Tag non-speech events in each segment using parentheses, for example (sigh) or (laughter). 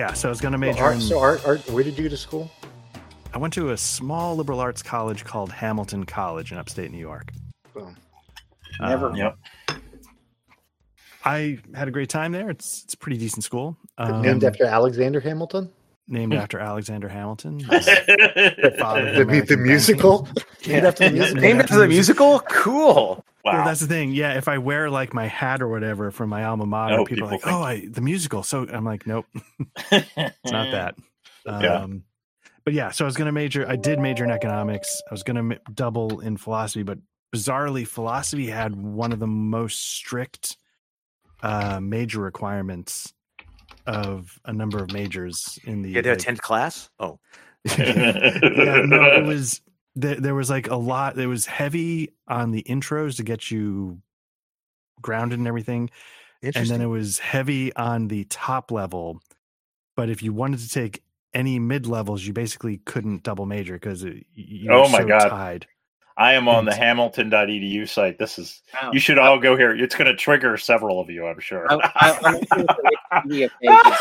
yeah, so I was going to Well, major art, in. so art, art, where did you go to school? I went to a small liberal arts college called Hamilton College in upstate New York. Boom. Never- Um, Yep. I had a great time there. It's it's a pretty decent school. Um, Named after Alexander Hamilton? named after Alexander Hamilton. (laughs) father of The, the musical? banking. Named after the musical? Named after the musical? Cool. Wow. Well, that's the thing. Yeah, if I wear like my hat or whatever from my alma mater, Oh, people, are like, people "Oh, I, the musical." So I'm like, "Nope, (laughs) it's not that." (laughs) Yeah. Um, but yeah, so I was going to major. I did major in economics. I was going to ma- double in philosophy, but bizarrely, philosophy had one of the most strict uh, major requirements of a number of majors in the. You had to like- attend class? Oh. (laughs) yeah, no, it was there, there was like a lot it was heavy on the intros to get you grounded and everything and then it was heavy on the top level but if you wanted to take any mid levels you basically couldn't double major because you Oh my so God. tied I am on the And- hamilton.edu site. This is Wow. you should all go here. It's going to trigger several of you, I'm sure. I, I, I'm looking at the Wikipedia (laughs) pages.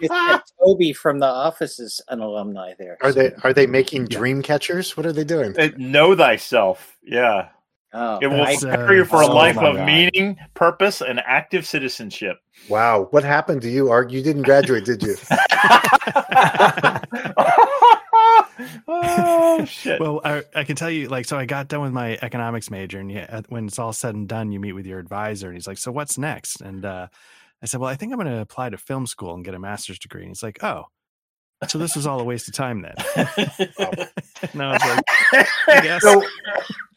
It's got Toby from The Office is an alumni there. Are they are they making Yeah. dream catchers? What are they doing? Uh, know thyself. Yeah. Oh, It will prepare you for a oh life of God. meaning, purpose, and active citizenship. Wow. What happened to you, Art? You didn't graduate, did you? (laughs) (laughs) (laughs) oh shit! well I, I can tell you like so i got done with my economics major and yeah when it's all said and done you meet with your advisor and he's like so what's next and uh i said well i think i'm going to apply to film school and get a master's degree and he's like oh so this was all a waste of time then (laughs) (laughs) and i was like I guess. So,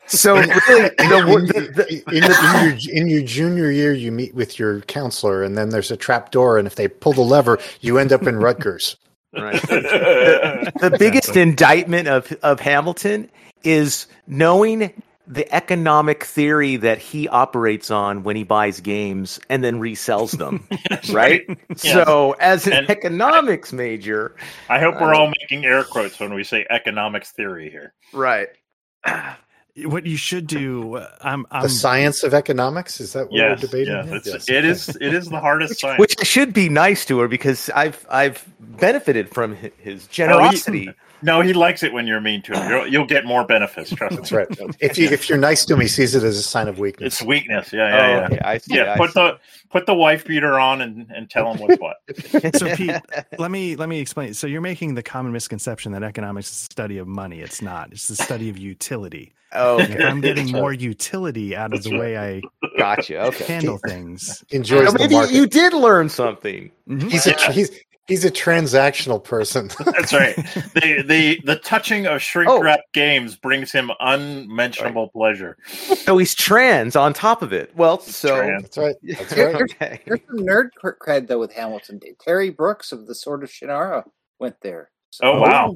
so really, the, the, the, in, in your, in your junior year, you meet with your counselor, and then there's a trap door, and if they pull the lever, you end up in Rutgers. Right. (laughs) the biggest indictment of of Hamilton is knowing the economic theory that he operates on when he buys games and then resells them, (laughs) right? So, as an And- economics major, I hope we're uh, all making air quotes when we say economics theory here. right? (clears throat) what you should do uh, i'm i'm the science of economics is that what Yes, we're debating? yes, it's, Yes. it is. It is the hardest science. Which should be nice to her because I've I've benefited from his generosity. No, he likes it when you're mean to him. (sighs) You'll, you'll get more benefits. Trust That's me. right. If you if you're nice to him, he sees it as a sign of weakness. It's weakness. Yeah, Oh, yeah, yeah. okay, I see. Yeah, I put see. the put the wife beater on and, and tell him what's what. (laughs) so pete let me let me explain so you're making the common misconception that economics is the study of money it's not it's the study of utility oh, okay. i'm getting That's right. more utility out of the way i gotcha. Okay. handle things Enjoys So the maybe market. you did learn something. Mhm. He's a he's he's a transactional person. (laughs) That's right. The the the touching of shrink Oh. wrap games brings him unmentionable pleasure. So he's trans on top of it. Well, so trans. That's right. (laughs) That's right. okay. There's some nerd cred though with Hamilton. Terry Brooks of the Sword of Shannara went there. So, Oh wow!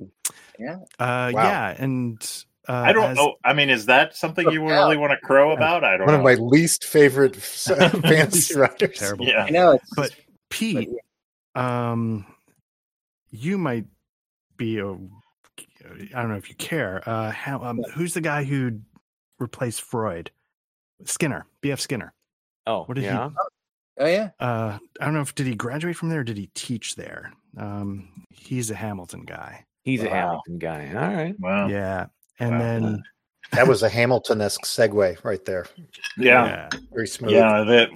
Yeah. uh Wow. yeah and uh I don't as- know. I mean, is that something you really want to crow about? I don't One know. of my least favorite f- (laughs) fantasy writers. terrible yeah. I know it's but pete um you might be a i don't know if you care uh how um, who's the guy who replaced freud skinner bf skinner Oh, What did he- oh yeah. uh i don't know if did he graduate from there or did he teach there um he's a hamilton guy He's a Hamilton guy. All right. Wow. yeah and Wow. then That was a Hamilton-esque segue right there. (laughs) Yeah. Very smooth. Yeah. That.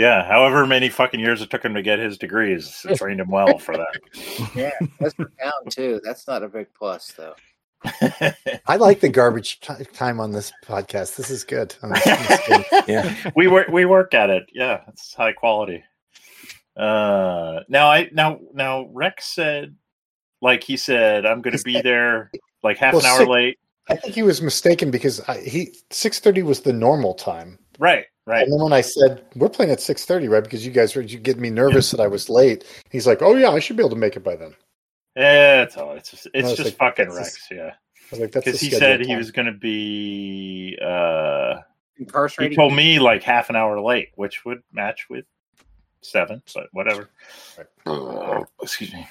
Yeah. However many fucking years it took him to get his degrees, it (laughs) trained him well for that. Yeah. That's per pound too. That's not a big plus though. (laughs) I like the garbage t- time on this podcast. This is good. On this- this game. Yeah. we work. We work at it. Yeah, it's high quality. Uh, now I now now Rex said, like he said, I'm going to be there like half Well, an hour sick- late. I think he was mistaken because I, he six thirty was the normal time, Right. Right. and then when I said we're playing at six thirty, right? Because you guys were you get me nervous that I was late. He's like, "Oh yeah, I should be able to make it by then." Yeah, it's all. It's just, it's just like- fucking Rex. just- yeah, I like, "That's because he scheduled said he was going to be. uh He told me like half an hour late, which would match with seven, but whatever. Oh, excuse me.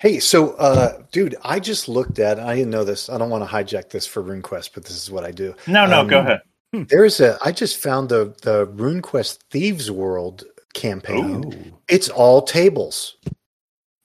Hey, so, uh, dude, I just looked at. I didn't know this. I don't want to hijack this for RuneQuest, but this is what I do. No, no, go Um, ahead. There's a. I just found the the RuneQuest Thieves World campaign. Oh. It's all tables,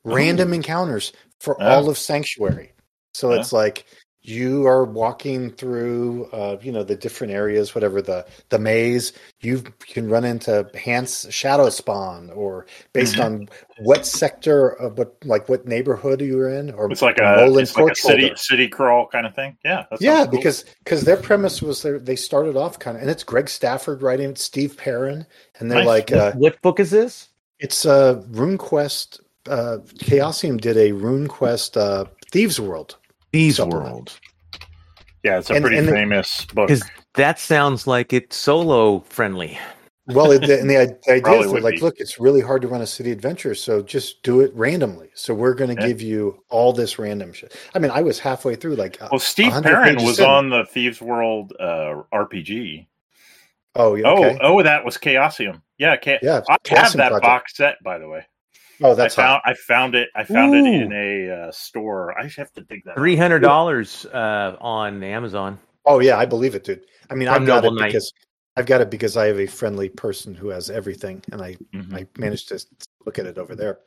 random oh. encounters for Oh. all of Sanctuary. So it's ah. like you are walking through, uh, you know, the different areas, whatever the the maze. You can run into Hans Shadow Spawn, or based Mhm. on what sector of what, like what neighborhood you're in, or It's like a Nolan it's like a city Holder. city crawl kind of thing. Yeah. that Yeah, cool. because because their premise was they they started off kind of, and it's Greg Stafford writing it, Steve Perrin, and they're Nice. like, What, uh, what book is this? it's uh, RuneQuest. Uh, Chaosium did a RuneQuest uh, Thieves World. Thieves World. yeah, it's a and- pretty and they- famous book. Because that sounds like it's solo friendly. Well, it, and the, the (laughs) idea is that, like, be. look, it's really hard to run a city adventure, so just do it randomly. So we're going to Yeah. give you all this random shit. I mean, I was halfway through, like, Well, Steve Perrin was in. on the Thieves World uh, RPG. oh, yeah, okay, Oh, oh, that was Chaosium. Yeah, Cha- yeah, I have that Project. box set, by the way. Oh, that's I found. I found it. I found it in a uh, store. I have to dig that. Three hundred dollars uh, on Amazon. Oh yeah, I believe it, dude. I mean, I've got Noble it Knight. because I've got it because I have a friendly person who has everything, and I Mhm. I managed to look at it over there.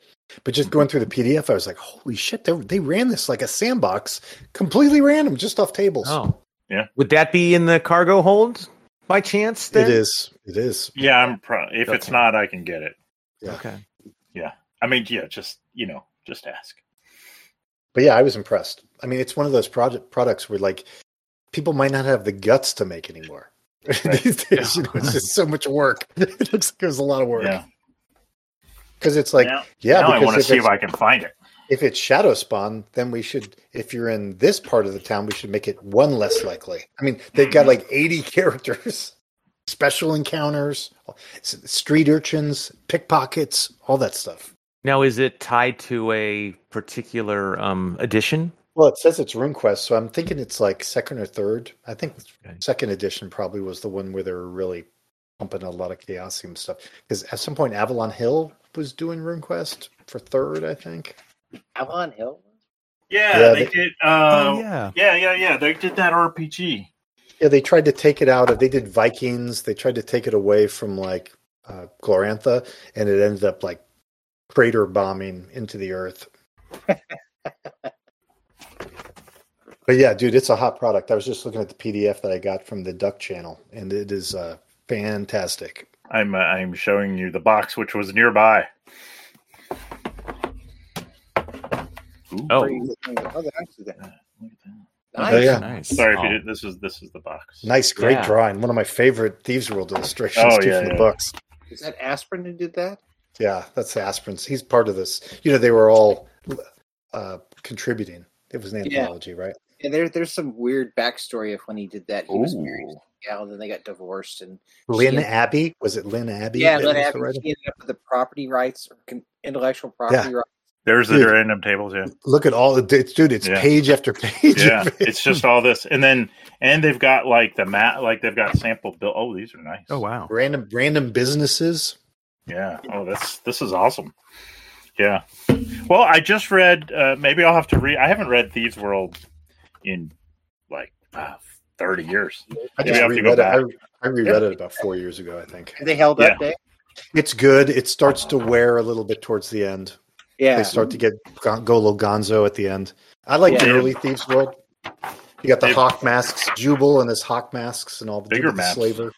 But just going through the PDF, I was like, holy shit, they, they ran this like a sandbox, completely random, just off tables. Oh, Yeah. Would that be in the cargo hold by chance? Then? it is. It is. Yeah, I'm. Pro- if it's not, I can get it. Okay. Yeah. Okay. I mean, yeah, just you know, just ask. But yeah, I was impressed. I mean, it's one of those project products where like people might not have the guts to make anymore. (laughs) Right. These days, you know, it's just so much work. (laughs) it looks like it was a lot of work. Yeah. Because it's like, now, yeah, now I because want to if see if I can find it. if it's shadow spawn, then we should, if you're in this part of the town, we should make it one less likely. I mean, they've got mm-hmm. like 80 (laughs) characters, special encounters, street urchins, pickpockets, all that stuff. Now, is it tied to a particular um, edition? Well, it says it's RuneQuest, so I'm thinking it's like second or third. I think Okay. second edition probably was the one where they were really pumping a lot of Chaosium stuff. Because at some point, Avalon Hill was doing RuneQuest for third, I think. Avalon Hill. Yeah, Yeah, they, they- did. Oh, Uh, yeah. yeah, yeah, yeah. They did that RPG. Yeah, they tried to take it out of. They did Vikings. They tried to take it away from like uh, Glorantha, and it ended up like crater bombing into the earth. (laughs) but yeah, dude, it's a hot product. I was just looking at the PDF that I got from the Duck Channel, and it is uh, fantastic. I'm. Uh, I'm showing you the box, which was nearby. Ooh, Oh. Where you looking at- Oh, that's actually that. look at that. Nice. Oh, yeah. Nice. Sorry if Oh. you did. This is this is the box. Nice, great Yeah. drawing. One of my favorite Thieves World illustrations Oh, too yeah, from the books. Is that Asprin who did that? Yeah, that's the Asprins. He's part of this. You know, they were all uh, contributing. It was an Yeah. anthology, right? And there, there's some weird backstory of when he did that. He was married Ooh. to gal, and then they got divorced, and Lynn She- Abbey was it Lynn Abbey? yeah, Lynn Abbey, writer? he ended up with the property rights or con- intellectual property rights. There's the random tables. Yeah, Look at all the it's, dude. It's Yeah. page after page. yeah. of it. it's just all this, and then and they've got like the mat, like they've got sample bill. Oh, these are nice. Oh wow. random random businesses. Yeah. Oh, that's this is awesome. Yeah. Well, I just read. Uh, maybe I'll have to read. I haven't read Thieves World in like uh, thirty years. I Maybe just I have to go reread it. I, back. I reread it about four years ago. I think They held up, Dave. it's good. It starts to wear a little bit towards the end. Yeah, They start to get go go little Gonzo at the end. I like the early Thieves World. You got the They- hawk masks, Jubal and his hawk masks, and all the Bigger the slaver.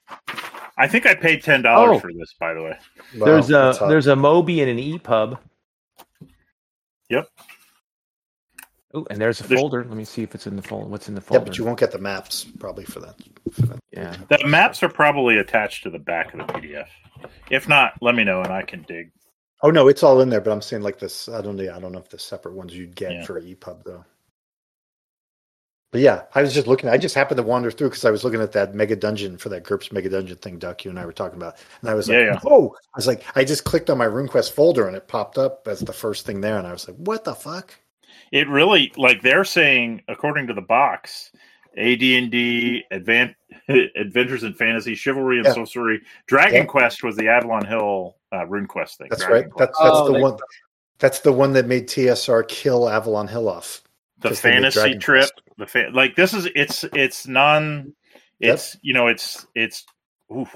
I think I paid ten dollars Oh. for this. By the way. Wow, there's a there's a MOBI and an EPUB. Yep. Oh, and there's a There's- folder. Let me see if it's in the folder. What's in the yeah, folder? but you won't get the maps probably for that. For that. yeah. The maps are probably attached to the back of the PDF. If not, let me know and I can dig. Oh no, it's all in there. But I'm saying like this. I don't know. I don't know if the separate ones you'd get Yeah. for EPUB though. But yeah, I was just looking. I just happened to wander through because I was looking at that mega dungeon for that GURPS mega dungeon thing, Duck. You and I were talking about, and I was like, Yeah, yeah. "Oh!" I was like, I just clicked on my RuneQuest folder and it popped up as the first thing there, and I was like, "What the fuck?" It really like they're saying, according to the box, AD and D, Advan- (laughs) Adventures in Fantasy, Chivalry and Yeah. Sorcery, Dragon Yeah. Quest was the Avalon Hill uh, RuneQuest thing. That's Dragon right. Quest. That's that's Oh, the they- one. That's the one that made TSR kill Avalon Hill off. The just in the fantasy trip. Quest. The fa- like this is it's it's non It's you know, it's it's ooh,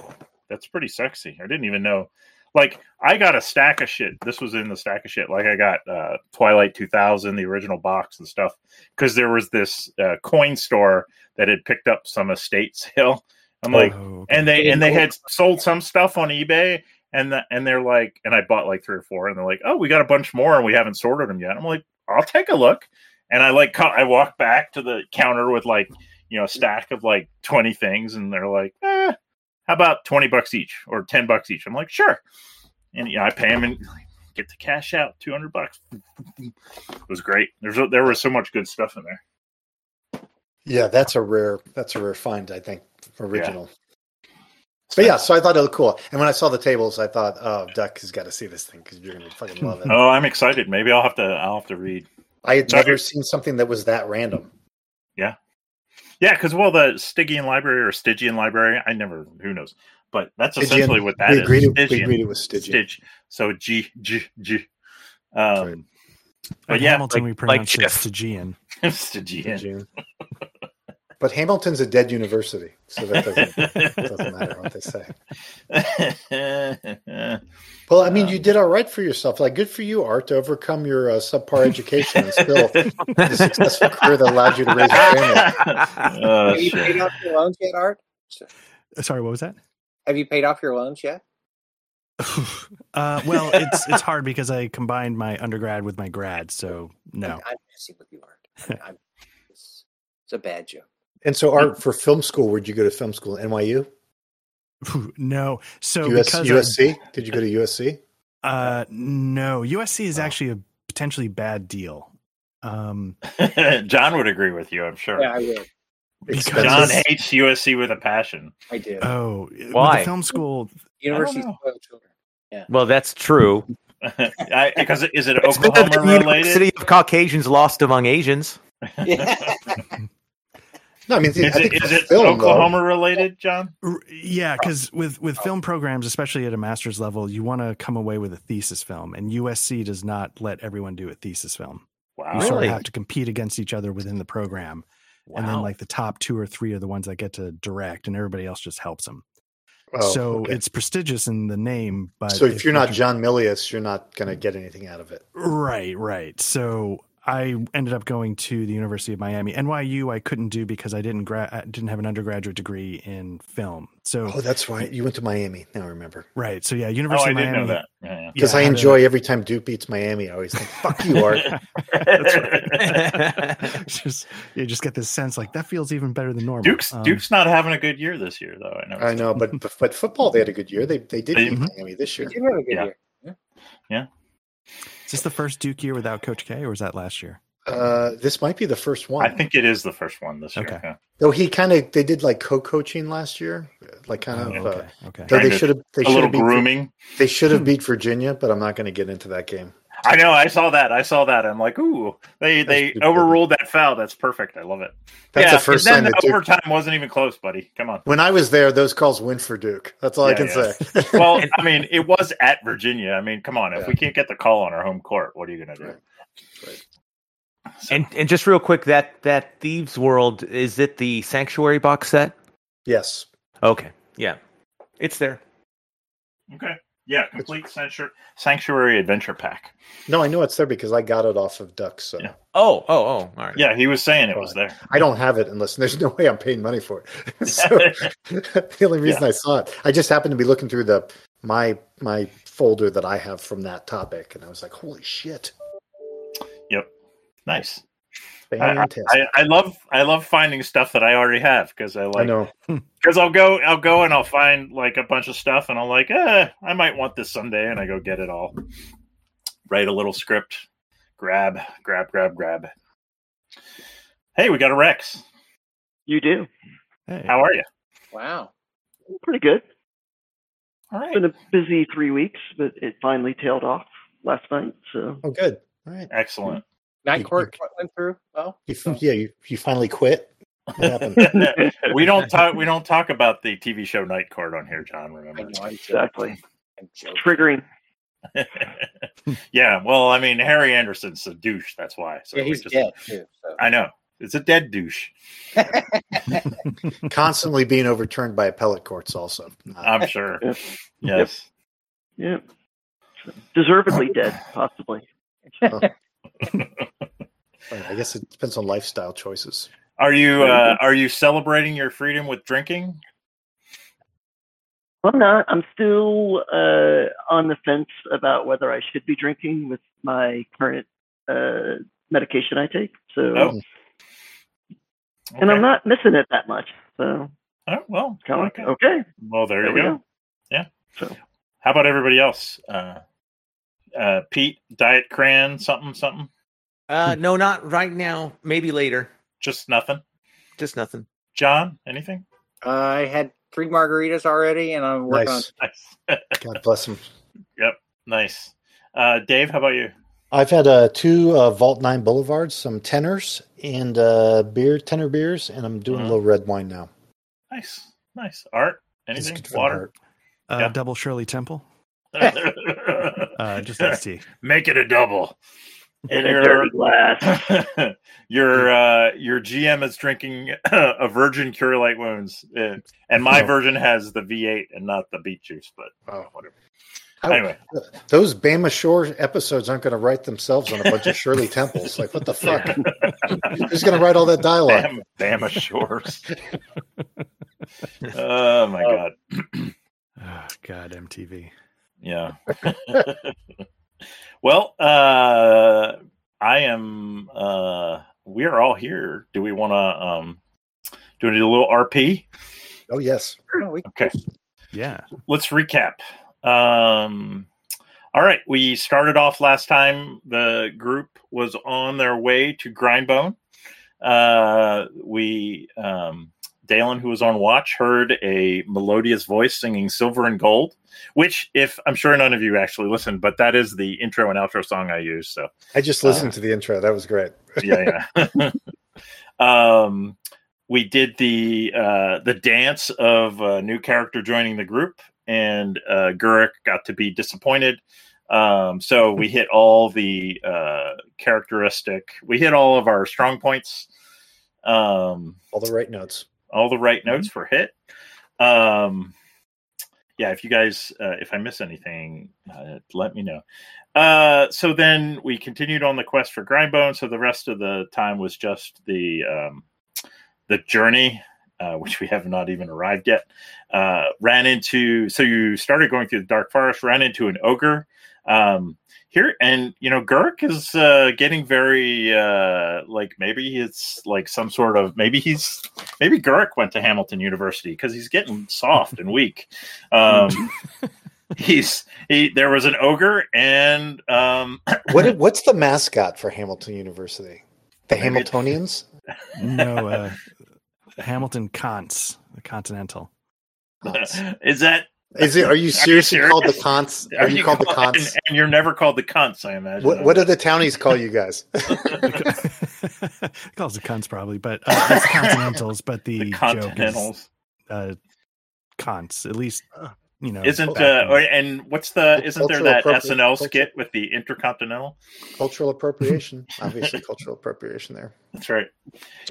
that's pretty sexy. I didn't even know. Like I got a stack of shit. This was in the stack of shit. Like I got uh Twilight 2000, the original box and stuff, because there was this uh, coin store that had picked up some estate (laughs) sale. I'm like, Oh, and they and they had sold some stuff on eBay, and the, and they're like, and I bought like three or four, and they're like, oh, we got a bunch more, and we haven't sorted them yet. I'm like, I'll take a look, and I like I walk back to the counter with like you know a stack of like twenty things, and they're like, eh, how about twenty bucks each or ten bucks each? I'm like, sure, and yeah, I pay them and get the cash out, two hundred bucks. it was great. There's a, there was so much good stuff in there. Yeah, that's a rare. That's a rare find. I think original. But yeah, so I thought it looked cool. And when I saw the tables, I thought, "Oh, Duck has got to see this thing because you're going to fucking love it." Oh, I'm excited. Maybe I'll have to. I'll have to read. I had So- never seen something that was that random. Yeah, Yeah, because well, the Stygian library or Stygian library, I never. Who knows? But that's Stygian. essentially what that we is. agreed. It, we agreed it was Stygian. Styg. So G G G. Um, Right. but in yeah, Hamilton, like- we like pronounce it Jeff. Stygian. (laughs) Stygian. Stygian. But Hamilton's a dead university, so that doesn't, (laughs) doesn't matter what they say. Well, I mean, you did all right for yourself. Like, good for you, Art, to overcome your uh, subpar education and still the successful career that allowed you to raise a family. oh, Have you shit. paid off your loans yet, Art? Sorry, what was that? Have you paid off your loans yet? (laughs) uh, well, it's it's hard because I combined my undergrad with my grad, so no. I'm, I'm messing with you, Art. I'm, I'm, it's, it's a bad joke. And so, Art, for film school, where'd you go to film school? NYU, (laughs) no. So US, because USC? Did you go to USC? Uh, no, USC is Oh. actually a potentially bad deal. Um, (laughs) John would agree with you, I'm sure. Yeah, I will. because John hates USC with a passion. I do. oh, Why? the film school? University know. spoiled children. Well, that's true. (laughs) Because is it It's better Oklahoma than the related? University of Caucasians lost among Asians. Yeah. No, I mean, Is I it, think is it film, though- Oklahoma related, John? Yeah, because with with film programs, especially at a master's level, you want to come away with a thesis film, and USC does not let everyone do a thesis film. Wow. You sort Really? of have to compete against each other within the program, and then like the top two or three are the ones that get to direct, and everybody else just helps them. Oh, so okay. it's prestigious in the name, but so if you're not John Milius, you're not going to get anything out of it. right, right. So I ended up going to the University of Miami. NYU I couldn't do because I didn't gra- I didn't have an undergraduate degree in film. So Oh, that's right. You went to Miami. Now I remember. right, so yeah, Oh, University I of didn't Miami. know that. Yeah, yeah. Because yeah, I had a- enjoy every time Duke beats Miami. I always think, (laughs) fuck you, Art. (laughs) That's right. (laughs) just you just get this sense like that feels even better than normal. Duke's Um, Duke's not having a good year this year, though. I know. I know, but but football, they had a good year. They they did They- beat Miami this You year. did have a good year. Yeah. year. Is this the first Duke year without Coach K, or was that last year? Uh, this might be the first one. I think it is the first one this year. Okay. yeah. Though he kind of they did like co-coaching last year, like kind Oh, of. Uh, okay, okay. though they Kind of should have they A should little have beat grooming. they should have (laughs) beat Virginia, but I'm not going to get into that game. I know. I saw that. I saw that. I'm like, ooh, they they stupid. overruled that foul. That's perfect. I love it. That's yeah, the first and time then that the Duke. overtime wasn't even close, buddy. Come on. When I was there, those calls went for Duke. That's all I can yeah. say. (laughs) Well, (laughs) I mean, it was at Virginia. I mean, come on. If Yeah. we can't get the call on our home court, what are you going to do? Right. Right. So- And and just real quick, that that Thieves World is it the Sanctuary box set? yes, Okay, yeah, it's there. okay. Yeah, complete sanctuary, sanctuary adventure pack. no, I know it's there because I got it off of Duck. So Yeah. Oh, oh, oh, all right. Yeah, he was saying it was there. I don't have it unless there's no way I'm paying money for it. (laughs) (laughs) so (laughs) the only reason I saw it, I just happened to be looking through the my my folder that I have from that topic, and I was like, "Holy shit, Yep. Nice. I, fantastic!" I, I love I love finding stuff that I already have because I like I, like know. (laughs) because I'll go I'll go and I'll find like a bunch of stuff and I'm like eh, I might want this someday and I go get it all write a little script grab grab grab grab hey we got a Rex You do. Hey, how are you Wow. Pretty good. all It's right been a busy three weeks, but it finally tailed off last night. So Oh, good. All right. excellent Night court you- went through. Well, You, f- yeah, you, you finally quit. What happened? (laughs) we don't talk we don't talk about the TV show Night Court on here John remember know exactly. Triggering. (laughs) yeah well I mean Harry Anderson's a douche that's why so Yeah, he's just- dead too. So. I know It's a dead douche. (laughs) Constantly being overturned by appellate courts, also. I'm sure. Yep. Yes. Yeah. Deservedly dead, possibly. I guess it depends on lifestyle choices. Are you uh, are you celebrating your freedom with drinking? I'm not. I'm still uh, on the fence about whether I should be drinking with my current uh, medication I take. So, Oh. and I'm not missing it that much. So, Oh, well, kind of like, okay. okay, Well, there, there you we go. go. Yeah. So, How about everybody else? Uh, uh, Pete, Diet Cran, something, something. Uh, no, not right now. Maybe later. Just nothing. Just nothing. John, anything? I had three margaritas already, and I'm working Nice. Nice. (laughs) God bless him. Yep. Nice. Uh, Dave, how about you? I've had uh, two uh, Vault Nine Boulevards, some tenors, and uh, beer tenor beers, and I'm doing a little red wine now. Nice, nice. Art, anything? good for the Water. heart. Uh, Yeah. Double Shirley Temple. (laughs) (laughs) Uh, just iced tea. (laughs) Make it a double. in And (laughs) a your dirty glass. (laughs) your uh, your GM is drinking a virgin Cure Light Wounds, uh, and my Oh. version has the V8 and not the beet juice. But Oh. whatever. How- Anyway, Those Bama Shore episodes aren't going to write themselves on a bunch of Shirley Temples. Like, what the fuck? Who's going to write all that dialogue? Bam, Bama Shores. oh my Oh. god. Oh, God, MTV. Yeah. (laughs) well, uh I am uh we are all here. Do we want to um do we do a little RP? Oh, yes. Okay. Yeah. Let's recap. Um all right, we started off last time the group was on their way to Grindbone. Uh we um Dalen, who was on watch, heard a melodious voice singing Silver and Gold, which, if I'm sure none of you actually listened, but that is the intro and outro song I use. So, I just listened to the intro. That was great. (laughs) yeah, yeah. (laughs) um, we did the uh, the dance of a new character joining the group, and uh, Gurik got to be disappointed. Um, so we hit all the uh, characteristic. We hit all of our strong points. Um, All the right notes. All the right notes for hit. Um, yeah, if you guys, uh, if I miss anything, uh, let me know. Uh, so then we continued on the quest for Grindbone. So the rest of the time was just the um, the journey, uh, which we have not even arrived yet. Uh, ran into so you started going through the dark forest, ran into an ogre. Um, here and you know Gurk is uh, getting very uh, like maybe it's like some sort of maybe he's maybe Gurk went to Hamilton University because he's getting soft and weak. Um, (laughs) he's he there was an ogre and um, (clears throat) What, what's the mascot for Hamilton University? The Maybe Hamiltonians? (laughs) No, uh, Hamilton Cons, the Continental. (laughs) is that Is it? (laughs) Are you seriously serious? called the cons? Are, you, called the called- cons? And, and you're never called the cunts, I imagine. What, what do the townies call you guys? (laughs) calls the cons probably, but uh, it's (laughs) Continentals. But the, the joke is continentals? uh, cons. At least you know. Isn't uh, or, and what's the isn't there that SNL skit with the intercontinental? cultural appropriation. (laughs) Obviously, cultural appropriation there. That's right.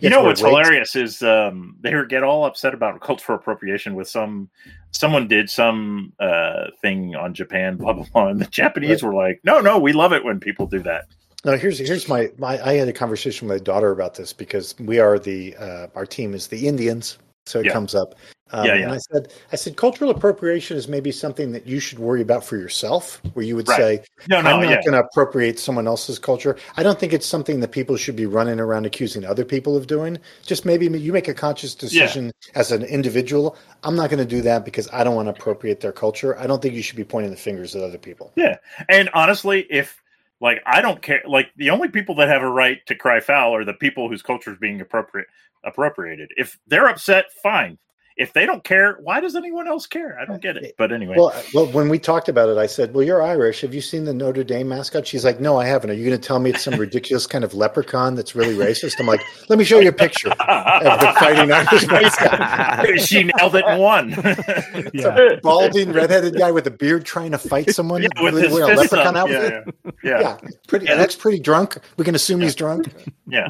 You know what's rates- hilarious is um, they get all upset about cultural appropriation with some someone did some uh, thing on Japan, blah blah blah, and the Japanese were like, "No, no, we love it when people do that." No, here's here's my, my I had a conversation with my daughter about this because we are the uh, our team is the Indians, so it Yeah. comes up. Um, Yeah, And yeah. I said I said cultural appropriation is maybe something that you should worry about for yourself, where you would Right. say No, no, I'm not yeah, going to appropriate someone else's culture. I don't think it's something that people should be running around accusing other people of doing. Just maybe you make a conscious decision as an individual. I'm not going to do that because I don't want to appropriate their culture. I don't think you should be pointing the fingers at other people. Yeah. And honestly, if like I don't care, like the only people that have a right to cry foul are the people whose culture is being appropriate appropriated. If they're upset, fine. If they don't care, why does anyone else care? I don't get it. But anyway, Well, well, when we talked about it, I said, "Well, you're Irish. Have you seen the Notre Dame mascot?" She's like, "No, I haven't." Are you going to tell me it's some (laughs) ridiculous kind of leprechaun that's really racist? I'm like, "Let me show you a picture of the fighting (laughs) Irish mascot." (laughs) she nailed it in one. It's a balding, redheaded guy with a beard trying to fight someone Yeah, with with his a leprechaun up. outfit. Yeah, yeah, yeah. Yeah, pretty. Yeah, looks pretty drunk. We can assume he's drunk. yeah.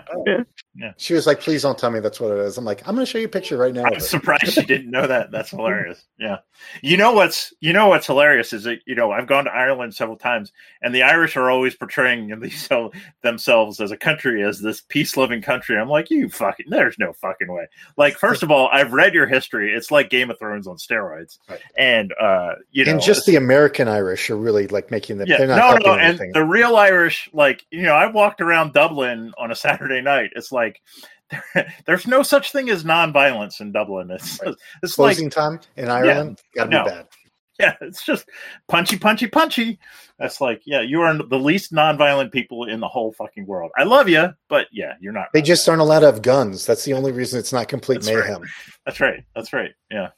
She was like, "Please don't tell me that's what it is." I'm like, "I'm going to show you a picture right now." I'm of it." surprised she didn't know that. That's hilarious. Yeah. You know what's you know what's hilarious is that you know I've gone to Ireland several times, and the Irish are always portraying (laughs) themselves themselves as a country as this peace loving country. I'm like, you fucking. There's no fucking way. Like, first of all, I've read your history. It's like Game of Thrones on steroids, Right. and uh, you know, and just the American Irish are really like making them. yeah, they're not no, helping no, and the real Irish, like you know, I walked around Dublin on a Saturday night. It's like (laughs) there's no such thing as nonviolence in Dublin. It's Right. it's like Closing time in Ireland got to no. be bad. (laughs) yeah, it's just punchy, punchy, punchy. That's like, yeah, you are the least nonviolent people in the whole fucking world. I love you, but yeah, you're not. They just aren't allowed to have guns. That's the only reason it's not complete That's right. mayhem. That's right. That's right. Yeah.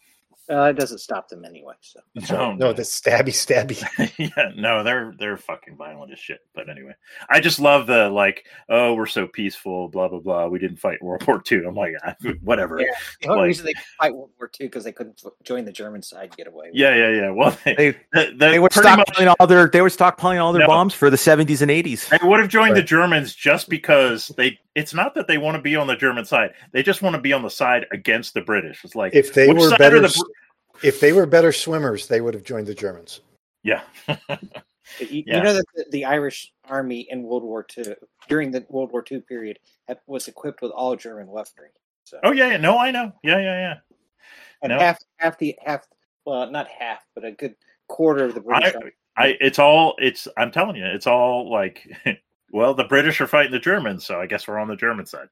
Uh, it doesn't stop them anyway. So (laughs) No, No, the stabby, stabby. (laughs) yeah, no, they're they're fucking violent as shit. But anyway, I just love the like, oh, we're so peaceful, blah blah blah. We didn't fight World (laughs) War II. I'm like, ah, whatever. Yeah. the only Like- reason they could fight World War II because they couldn't join the German side and get away. With Yeah, yeah, yeah. Well, they, They- the, the, They were pretty much- stockpiling all their they were stockpiling all their No. bombs for the 70s and 80s. They would have joined the Germans just because they. It's not that they want to be on the German side; they just want to be on the side against the British. It's like If they were better, the if they were better swimmers, they would have joined the Germans. yeah, You, you know that the, the Irish army in World War II during the World War II period had, was equipped with all German weaponry. So oh yeah, yeah. No, I know. Yeah, yeah, yeah. and no. half half the half well not half but a good quarter of the British I, army. I, it's all. It's. I'm telling you, it's all like. (laughs) Well, the British are fighting the Germans, so I guess we're on the German side.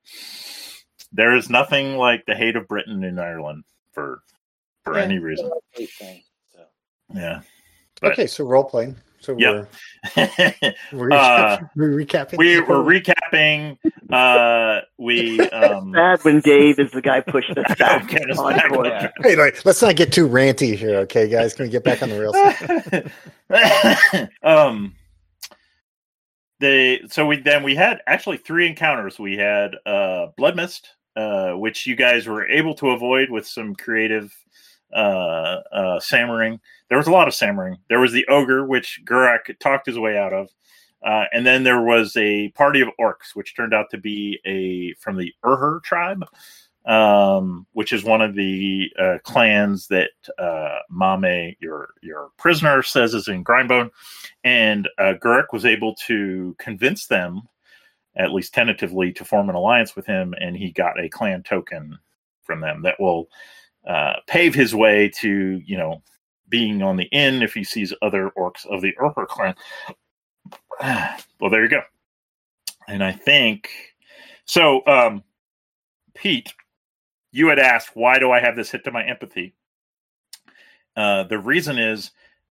There is nothing like the hate of Britain in Ireland for for Yeah, any reason. thing, so. Yeah. But- okay, so role playing. So Yeah. we're (laughs) we're, Uh, (laughs) we're recapping. we we're recapping. Uh, we (laughs) um, Bad when Dave is the guy pushing us back Get us on back course. Hey, like, let's not get too ranty here, okay, guys? Can we get back on the rails? um they so we then we had actually three encounters. We had uh blood mist uh which you guys were able to avoid with some creative uh uh there was a lot of samuring there was the ogre which gurak talked his way out of uh, and then there was a party of orcs, which turned out to be a from the Urher tribe, um, which is one of the uh, clans that uh, Mame, your your prisoner, says is in Grindbone, and uh, Gurik was able to convince them, at least tentatively, to form an alliance with him, and he got a clan token from them that will uh, pave his way to you know being on the inn if he sees other orcs of the Urher clan. (sighs) well, there you go. And I think so. Um, Pete, you had asked, why do I have this hit to my empathy? Uh, the reason is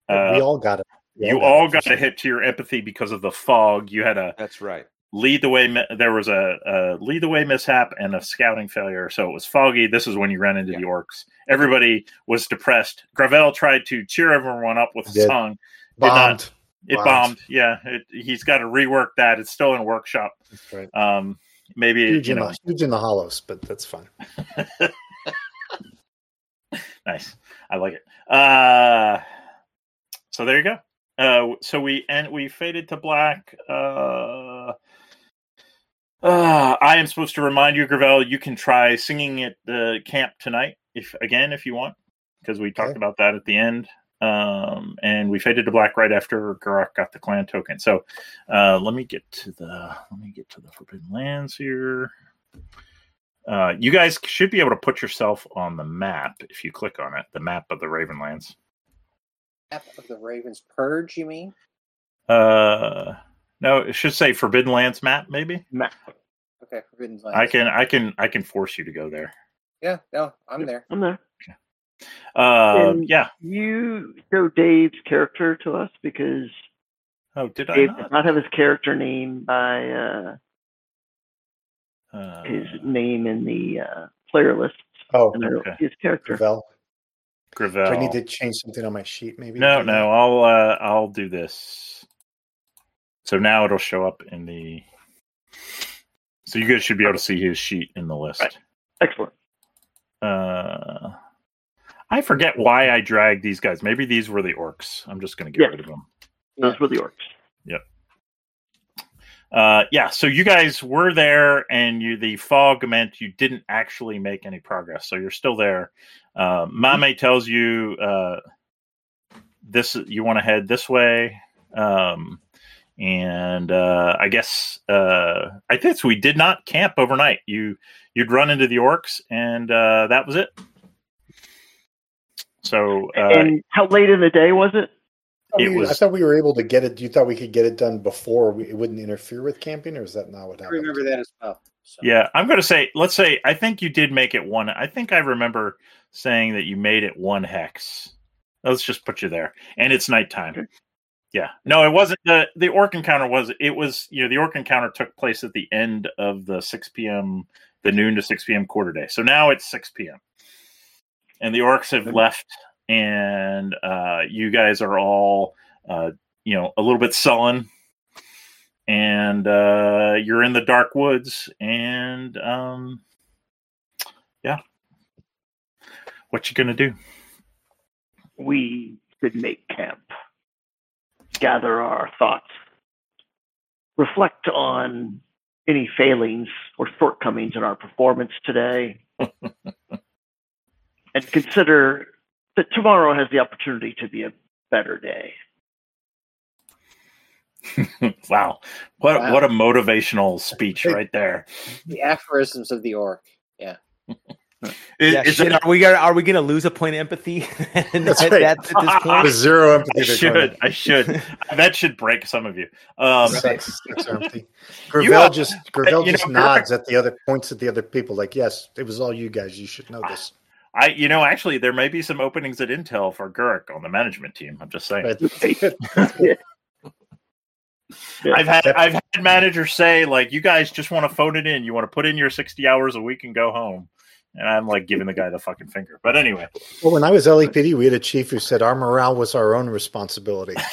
uh, we all got it. We you it, all for got sure. a hit to your empathy because of the fog. You had a That's right. lead the way. There was a, a lead the way mishap and a scouting failure. So it was foggy. This is when you ran into Yeah. the orcs. Everybody was depressed. Gravel tried to cheer everyone up with a Did. song. Did not. It Bombed. bombed. Yeah, it, he's got to rework that. It's still in workshop. That's right. Um, maybe Huge you in, know, the, huge in the hollows, but that's fine. (laughs) nice. I like it. Uh, so there you go. Uh, so we and we faded to black. Uh, uh, I am supposed to remind you, Gravel. You can try singing at the camp tonight, if again, if you want, because we talked Okay. about that at the end. Um, and we faded to black right after Garak got the clan token. So, uh, let me get to the let me get to the Forbidden Lands here. Uh, you guys should be able to put yourself on the map if you click on it, the map of the Ravenlands. Map of the Ravens Purge, you mean? Uh, no, it should say Forbidden Lands map. Maybe Map. Okay, Forbidden Lands. I can, I can, I can force you to go there. Yeah, no, I'm there. I'm there. Uh, And- yeah. You show Dave's character to us because Oh, did I Dave does not? not have his character name by uh, Uh, his name in the uh, player lists, Oh, okay. his character. Gravel. Gravel. Do I need to change something on my sheet? Maybe. No, no, I'll uh, I'll do this. So now it'll show up in the. So you guys should be able to see his sheet in the list. Right. Excellent. Uh, I forget why I dragged these guys. Maybe these were the orcs. I'm just going to get Yes. rid of them. Those were the orcs. Uh, yeah. So you guys were there, and you the fog meant you didn't actually make any progress. So you're still there. Uh, Mame tells you uh, this. You want to head this way. Um, and uh, I guess uh, I guess we did not camp overnight. You you'd run into the orcs, and uh, that was it. So uh, and how late in the day was it? I, it thought we- I thought we were able to get it. You thought we could get it done before we, it wouldn't interfere with camping, or is that not what I remember that as well. So. Yeah, I'm going to say, let's say, I think you did make it one. I think I remember saying that you made it one hex. Let's just put you there, and it's nighttime. Okay. Yeah, no, it wasn't the the orc encounter. Was it was you know the orc encounter took place at the end of the 6 p.m. the noon to 6 p.m. quarter day. So now it's 6 p.m. and the orcs have left, and uh, you guys are all uh, you know a little bit sullen. And uh, you're in the dark woods, and um, yeah, what you gonna do? We should make camp, gather our thoughts, reflect on any failings or shortcomings in our performance today, (laughs) and consider that tomorrow has the opportunity to be a better day. (laughs) wow, what Wow. what a motivational speech right there. The aphorisms of the orc. (laughs) Is, Yeah, is shit, that- are we gonna are we gonna lose a point of empathy? (laughs) That's That- right. at this point. With zero empathy. I should, I should. that should break some of you. Um, Sex, sex are empty. You Gravel just Gravel just know, nods at the other points at the other people, like, "Yes, it was all you guys. You should know this." I, you know, actually, there may be some openings at Intel for Gurik on the management team. I'm just saying. (laughs) I've had I've had managers say like, "You guys just want to phone it in. You want to put in your 60 hours a week and go home." And I'm like giving the guy the fucking finger. But anyway, Well, when I was LAPD, we had a chief who said our morale was our own responsibility. (laughs)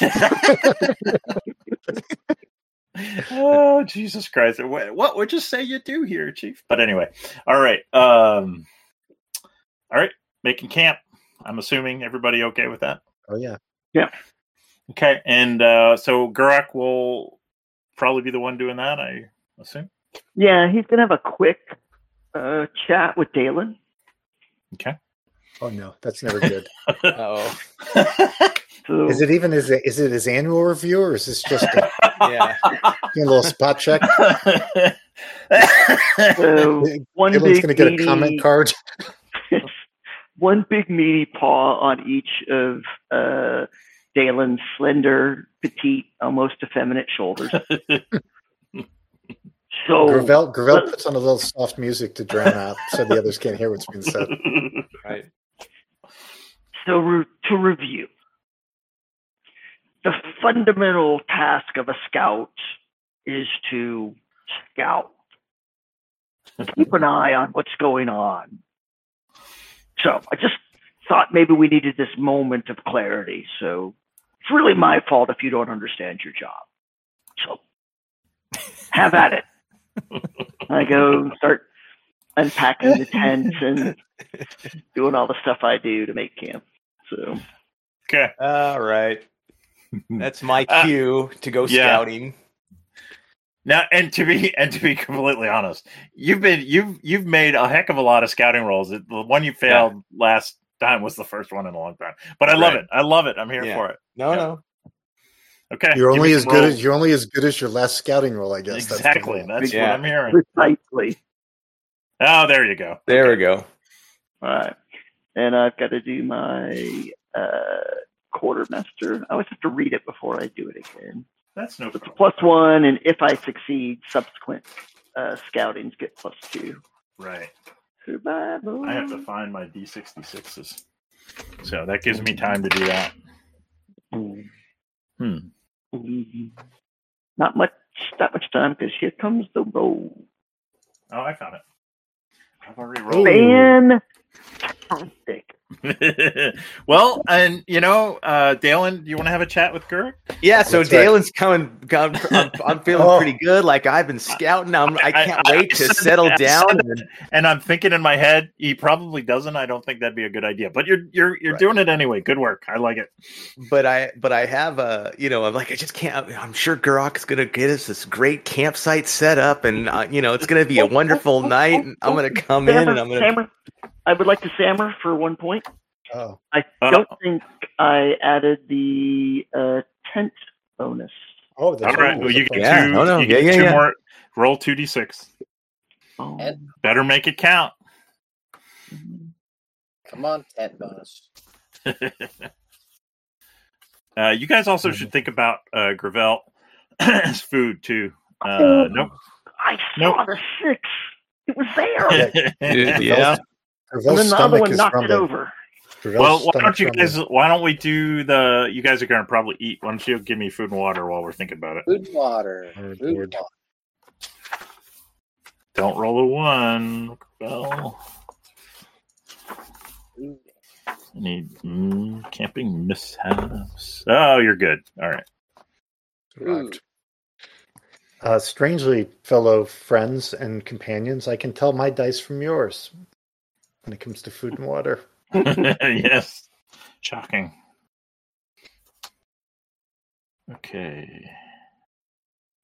(laughs) oh Jesus Christ! What, what would you say you do here, Chief? But anyway, all right, um, all right, making camp. I'm assuming everybody okay with that. Oh yeah, yeah. Okay, and uh, so Gurak will probably be the one doing that. I assume. Yeah, he's gonna have a quick uh, chat with Dalen. Okay. oh no, that's never good. (laughs) Oh, (laughs) So is it even is it is it his annual review or is this just a, (laughs) yeah. a little spot check? so one Dylan's big going to get a comment card. One big meaty paw on each of uh, Dalen's slender, petite, almost effeminate shoulders. (laughs) so Gravel, Gravel puts on a little soft music to drown out so the others can't hear what's being said. (laughs) Right. So re- to review, the fundamental task of a scout is to scout, keep an eye on what's going on. So I just thought maybe we needed this moment of clarity. So it's really my fault if you don't understand your job. So have at it. (laughs) I go start unpacking the tent and doing all the stuff I do to make camp. So okay. All right. (laughs) That's my Uh, cue to go yeah. scouting. Now, and to be and to be completely honest, you've been you've you've made a heck of a lot of scouting rolls. The one you failed last time was the first one in a long time. But I love Right. it. I love it. I'm here Yeah. for it. No, Yeah. no. Okay. You're only as good rolls. as you're only as good as your last scouting role, I guess. That's exactly. goal. That's Yeah. what I'm hearing. precisely. Oh, there you go. There we go. All right. And I've got to do my uh, quartermaster. I always have to read it before I do it again. That's no It's a problem. plus one, and if I succeed, subsequent uh, scoutings get plus two. Right. Survival. I have to find my D66s. So that gives me time to do that. Mm. Hmm. Mhm. Not much, not much time because here comes the roll. Oh, I found it. I've already rolled. Fantastic. (laughs) well, and you know, uh, Dalen, do you want to have a chat with Gurk? Yeah, so That's right. Dalen's coming. I'm, I'm, I'm feeling Oh. pretty good. Like I've been scouting. I'm, I can't I- I wait to settle I down. said and- And I'm thinking in my head, he probably doesn't. I don't think that'd be a good idea. But you're you're you're Right. doing it anyway. Good work. I like it. but I, but I have a, you know, I'm like, I just can't. I'm sure Gurok's gonna get us this great campsite set up, and uh, you know, it's gonna be a wonderful night. And I'm gonna come in, and I'm gonna. Sammer, I would like to Sammer for one point. Oh, I Uh, don't think I added the uh, tent bonus. oh, All that's right. Well, you get Yeah, two. no, no, you yeah, get yeah, two yeah. more. Roll two d six. Oh, Better make it count. Come on, tent bonus. (laughs) uh, you guys also should think about uh, Gravel as (coughs) food too. Uh, nope. I Nope. saw the six. It was there. yeah. (laughs) and then the other one knocked it over. well, why don't you guys? Why don't we do the? You guys are going to probably eat. Why don't you give me food and water while we're thinking about it? Food and water. Food and water. Don't roll a one. Gravel. Food. I need mm, camping mishaps. Oh, you're good. All right. Survived. Uh, strangely, fellow friends and companions, I can tell my dice from yours when it comes to food and water. (laughs) yes. Shocking. Okay.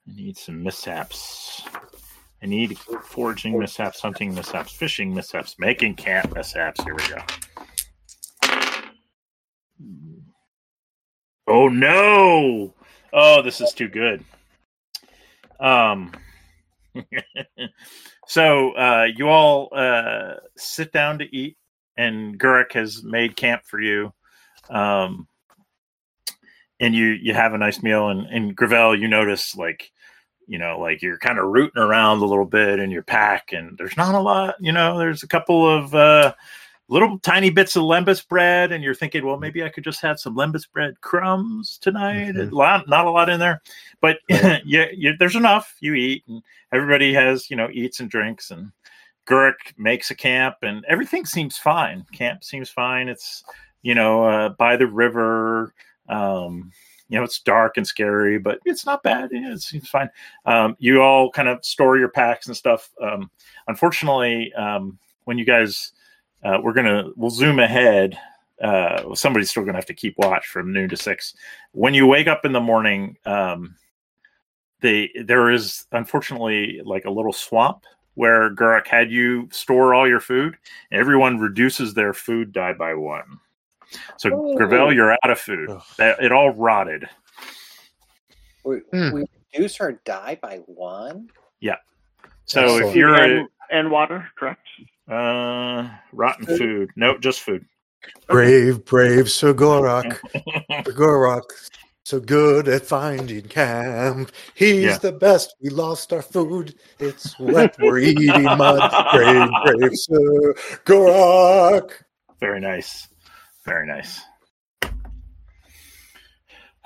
I need some mishaps. I need foraging mishaps, hunting mishaps, fishing mishaps, making camp mishaps. Here we go. Oh no! Oh, this is too good. Um. (laughs) so uh, you all uh, sit down to eat, and Gurek has made camp for you. Um, and you you have a nice meal, and and Gravel, you notice like you know like you're kind of rooting around a little bit in your pack, and there's not a lot. You know, there's a couple of uh, little tiny bits of lembas bread, and you're thinking, well, maybe I could just have some lembas bread crumbs tonight. Mhm. A lot, not a lot in there, but (laughs) Right. yeah, you, there's enough. You eat, and everybody has you know eats and drinks, and Gurk makes a camp, and everything seems fine. Camp seems fine. It's you know uh, by the river. Um, you know, it's dark and scary, but it's not bad. Yeah, it seems fine. Um, you all kind of store your packs and stuff. Um, unfortunately, um, when you guys, uh, we're gonna, we'll zoom ahead. Uh, somebody's still gonna have to keep watch from noon to six. When you wake up in the morning, um, they there is unfortunately like a little swamp where Guruk had you store all your food. Everyone reduces their food die by one. So Oh. Gravel, you're out of food. Ugh. That it all rotted. We, Hmm. we reduce our die by one. Yeah. So Excellent. if you're and, and water, correct? A, uh, rotten food, no, just food. Brave, brave Sir Gorak. (laughs) Sir Gorak, so good at finding camp. He's Yeah. the best. We lost our food. It's wet. We're eating mud. Brave, brave Sir Gorak. Very nice, very nice.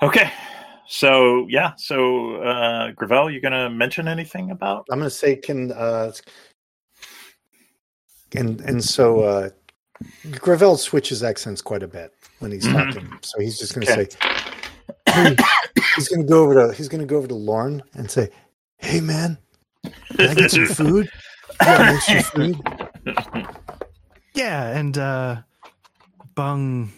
Okay, so yeah, so uh, Gravel, you gonna mention anything about? I'm going to say, can uh, and and so uh, Gravel switches accents quite a bit when he's Mhm. talking. So he's just going to Okay. say, hey, he's going to go over to he's going to go over to Lauren and say, "Hey, man, can I get some food? You got an extra food?" (laughs) Yeah, and uh Bung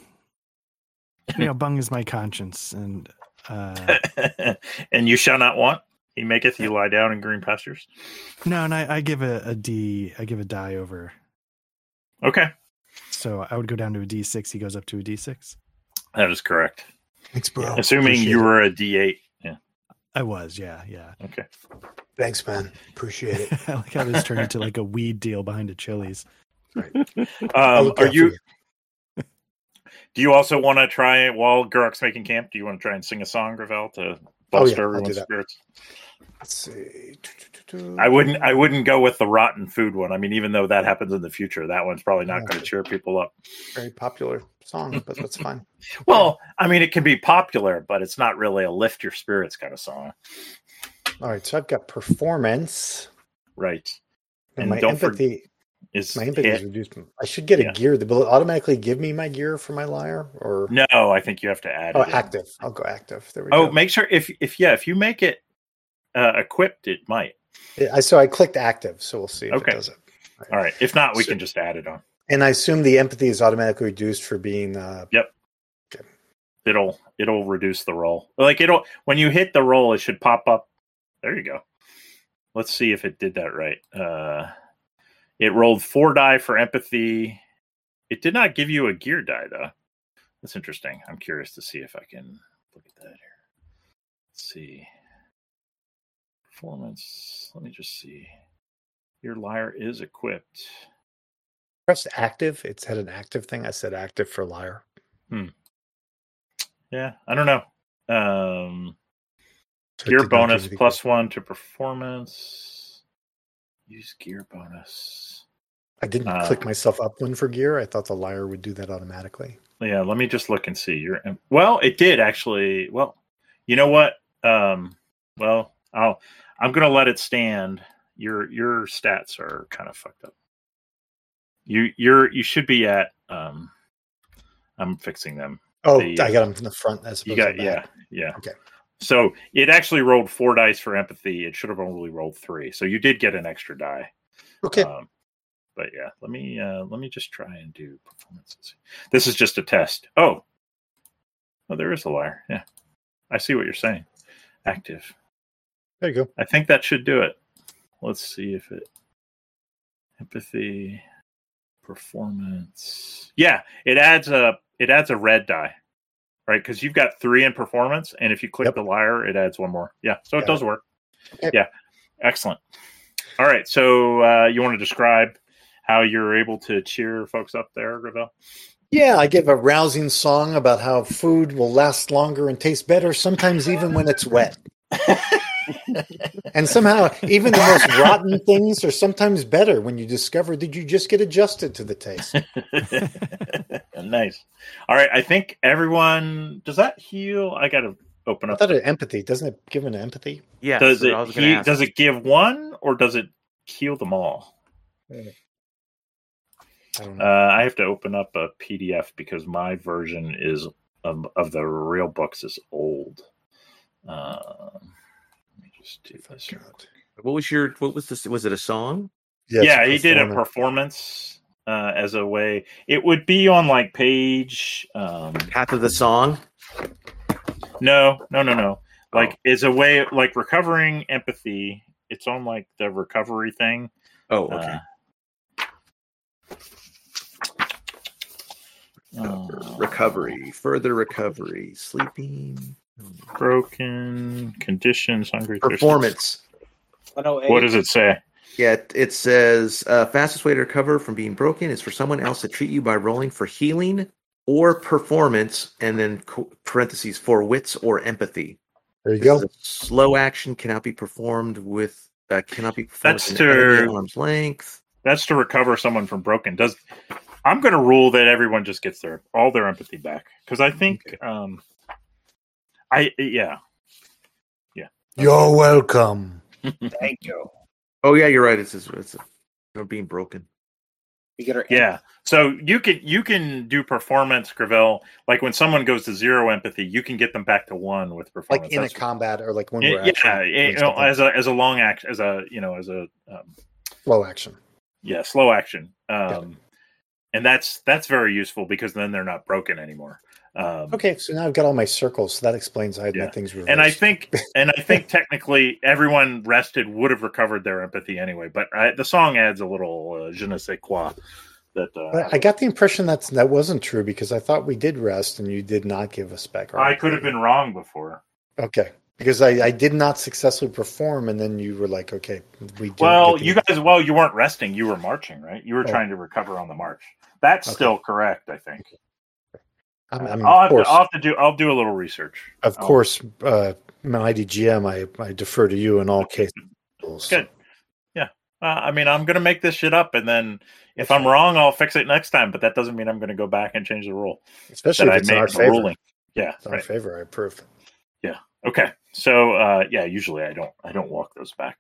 you know, Bung is my conscience and uh (laughs) and you shall not want. He maketh you lie down in green pastures. no, and I, I give a, a D I give a die over. Okay, So I would go down to a D six, he goes up to a D six. that is correct. Thanks, bro. Assuming Appreciate you it. were a D eight. Yeah. I was, yeah, yeah. Okay. Thanks, man. Appreciate it. (laughs) I like how this turned into like a weed deal behind a Chili's. I'll Um, are out for you? Do you also want to try while Guruk's making camp? Do you want to try and sing a song, Gravel, to Oh, yeah, I'll everyone's spirits? Let's see. I wouldn't. I wouldn't go with the rotten food one. I mean, even though that happens in the future, that one's probably not Yeah. going to cheer people up. Very popular song, but that's fine. (laughs) Well, I mean, it can be popular, but it's not really a lift your spirits kind of song, All right, so I've got performance right? and, And my don't for- empathy. Is My empathy is reduced. I should get Yeah. a gear. Will it automatically give me my gear for my lyre or No, I think you have to add oh it. in. active? I'll go active. There we Oh, go. Oh, make sure if if yeah, if you make it uh, equipped, it might. Yeah, I so I clicked active, so we'll see if Okay. it does it. All right. If not, we So- can just add it on. And I assume the empathy is automatically reduced for being uh It'll it'll reduce the roll. Like it'll when you hit the roll, it should pop up. There you go. Let's see if it did that right. Uh, it rolled four die for empathy. It did not give you a gear die though. That's interesting. I'm curious to see if I can look at that here. Let's see. Performance. Let me just see. Your lyre is equipped. press active. It's had an active thing. I said active for lyre. Yeah, I don't know. Um, So gear did not give bonus plus one to performance. Use gear bonus. I didn't uh, click myself up one for gear. I thought the lyre would do that automatically. Yeah, let me just look and see. You're well, it did actually. Well, you know what? Um, well, I'll I'm gonna let it stand. Your your stats are kind of fucked up. You you're you should be at um I'm fixing them. Oh, The, I got them from the front as You got yeah, yeah. Okay. So it actually rolled four dice for empathy. It should have only rolled three. So you did get an extra die. Okay. Um, but yeah, let me uh, let me just try and do performances. This is just a test. Oh, oh, there is a lyre. Yeah, I see what you're saying. Active. there you go. I think that should do it. Let's see if it empathy performance. Yeah, it adds a it adds a red die, right? Because you've got three in performance, and if you click Yep. the lyre, it adds one more. Yeah, so it Got does work. Okay. Yeah, excellent. All right, so uh, you want to describe how you're able to cheer folks up there, Gravel? Yeah, I give a rousing song about how food will last longer and taste better, sometimes even when it's wet. (laughs) and somehow, even the most rotten things are sometimes better when you discover that you just get adjusted to the taste. (laughs) nice. All right, I think everyone does that heal. I got to open I up. thought it empathy doesn't it give an empathy? Yeah. does it I was gonna he, does it give one or does it heal them all? I don't know. Uh, I have to open up a PDF because my version is of, of the real books is old. Um, let me just do this. here. What was your? What was this? Was it a song? it's yeah, he did a performance. performance uh, as a way. It would be on like page. Um, Path of the Song. no, no, no, no. Like Oh. is a way like recovering empathy. It's on like the recovery thing. Oh, okay. Uh, uh, recovery, further recovery, sleeping, broken conditions, hungry, performance. 108. What does it say? Yeah, it- it says uh, fastest way to recover from being broken is for someone else to treat you by rolling for healing or performance, and then co- parentheses for wits or empathy. There you This go. slow action cannot be performed with uh, cannot be performed That's with an enemy to- arm's length. That's to recover someone from broken. Does I'm going to rule that everyone just gets their all their empathy back because I think um I yeah yeah. You're welcome. (laughs) Thank you. Oh yeah, you're right. It's it's, it's uh, being broken. We get our yeah. So you can you can do performance, Gravel. Like when someone goes to zero empathy, you can get them back to one with performance. Like in a combat or like when yeah, we're actually yeah, doing you know, as a as a long action, as a you know, as a um, slow action. yeah, slow action. Um, and that's that's very useful because then they're not broken anymore. Um, Okay, so now I've got all my circles. So that explains I had Yeah. my things reversed. and I think (laughs) and I think technically everyone rested would have recovered their empathy anyway. But I, the song adds a little uh, je ne sais quoi. That uh, I got the impression that that wasn't true because I thought we did rest and you did not give us back. I could have been wrong before. Okay, because I, I did not successfully perform, and then you were like, okay, we. Well, the- you guys, well, you weren't resting; you were marching, right? You were Oh. trying to recover on the march. That's Okay. still correct, I think. I mean, I'll, have to, I'll have to do. I'll do a little research. of I'll- course, uh, mighty GM, I, I defer to you in all cases. Good. Yeah. Uh, I mean, I'm going to make this shit up, and then if I'm wrong, I'll fix it next time. But that doesn't mean I'm going to go back and change the rule especially that if I it's in our favor. ruling. Yeah. It's in Right. our favor. I approve. Yeah. Okay. So uh yeah, usually I don't I don't walk those back.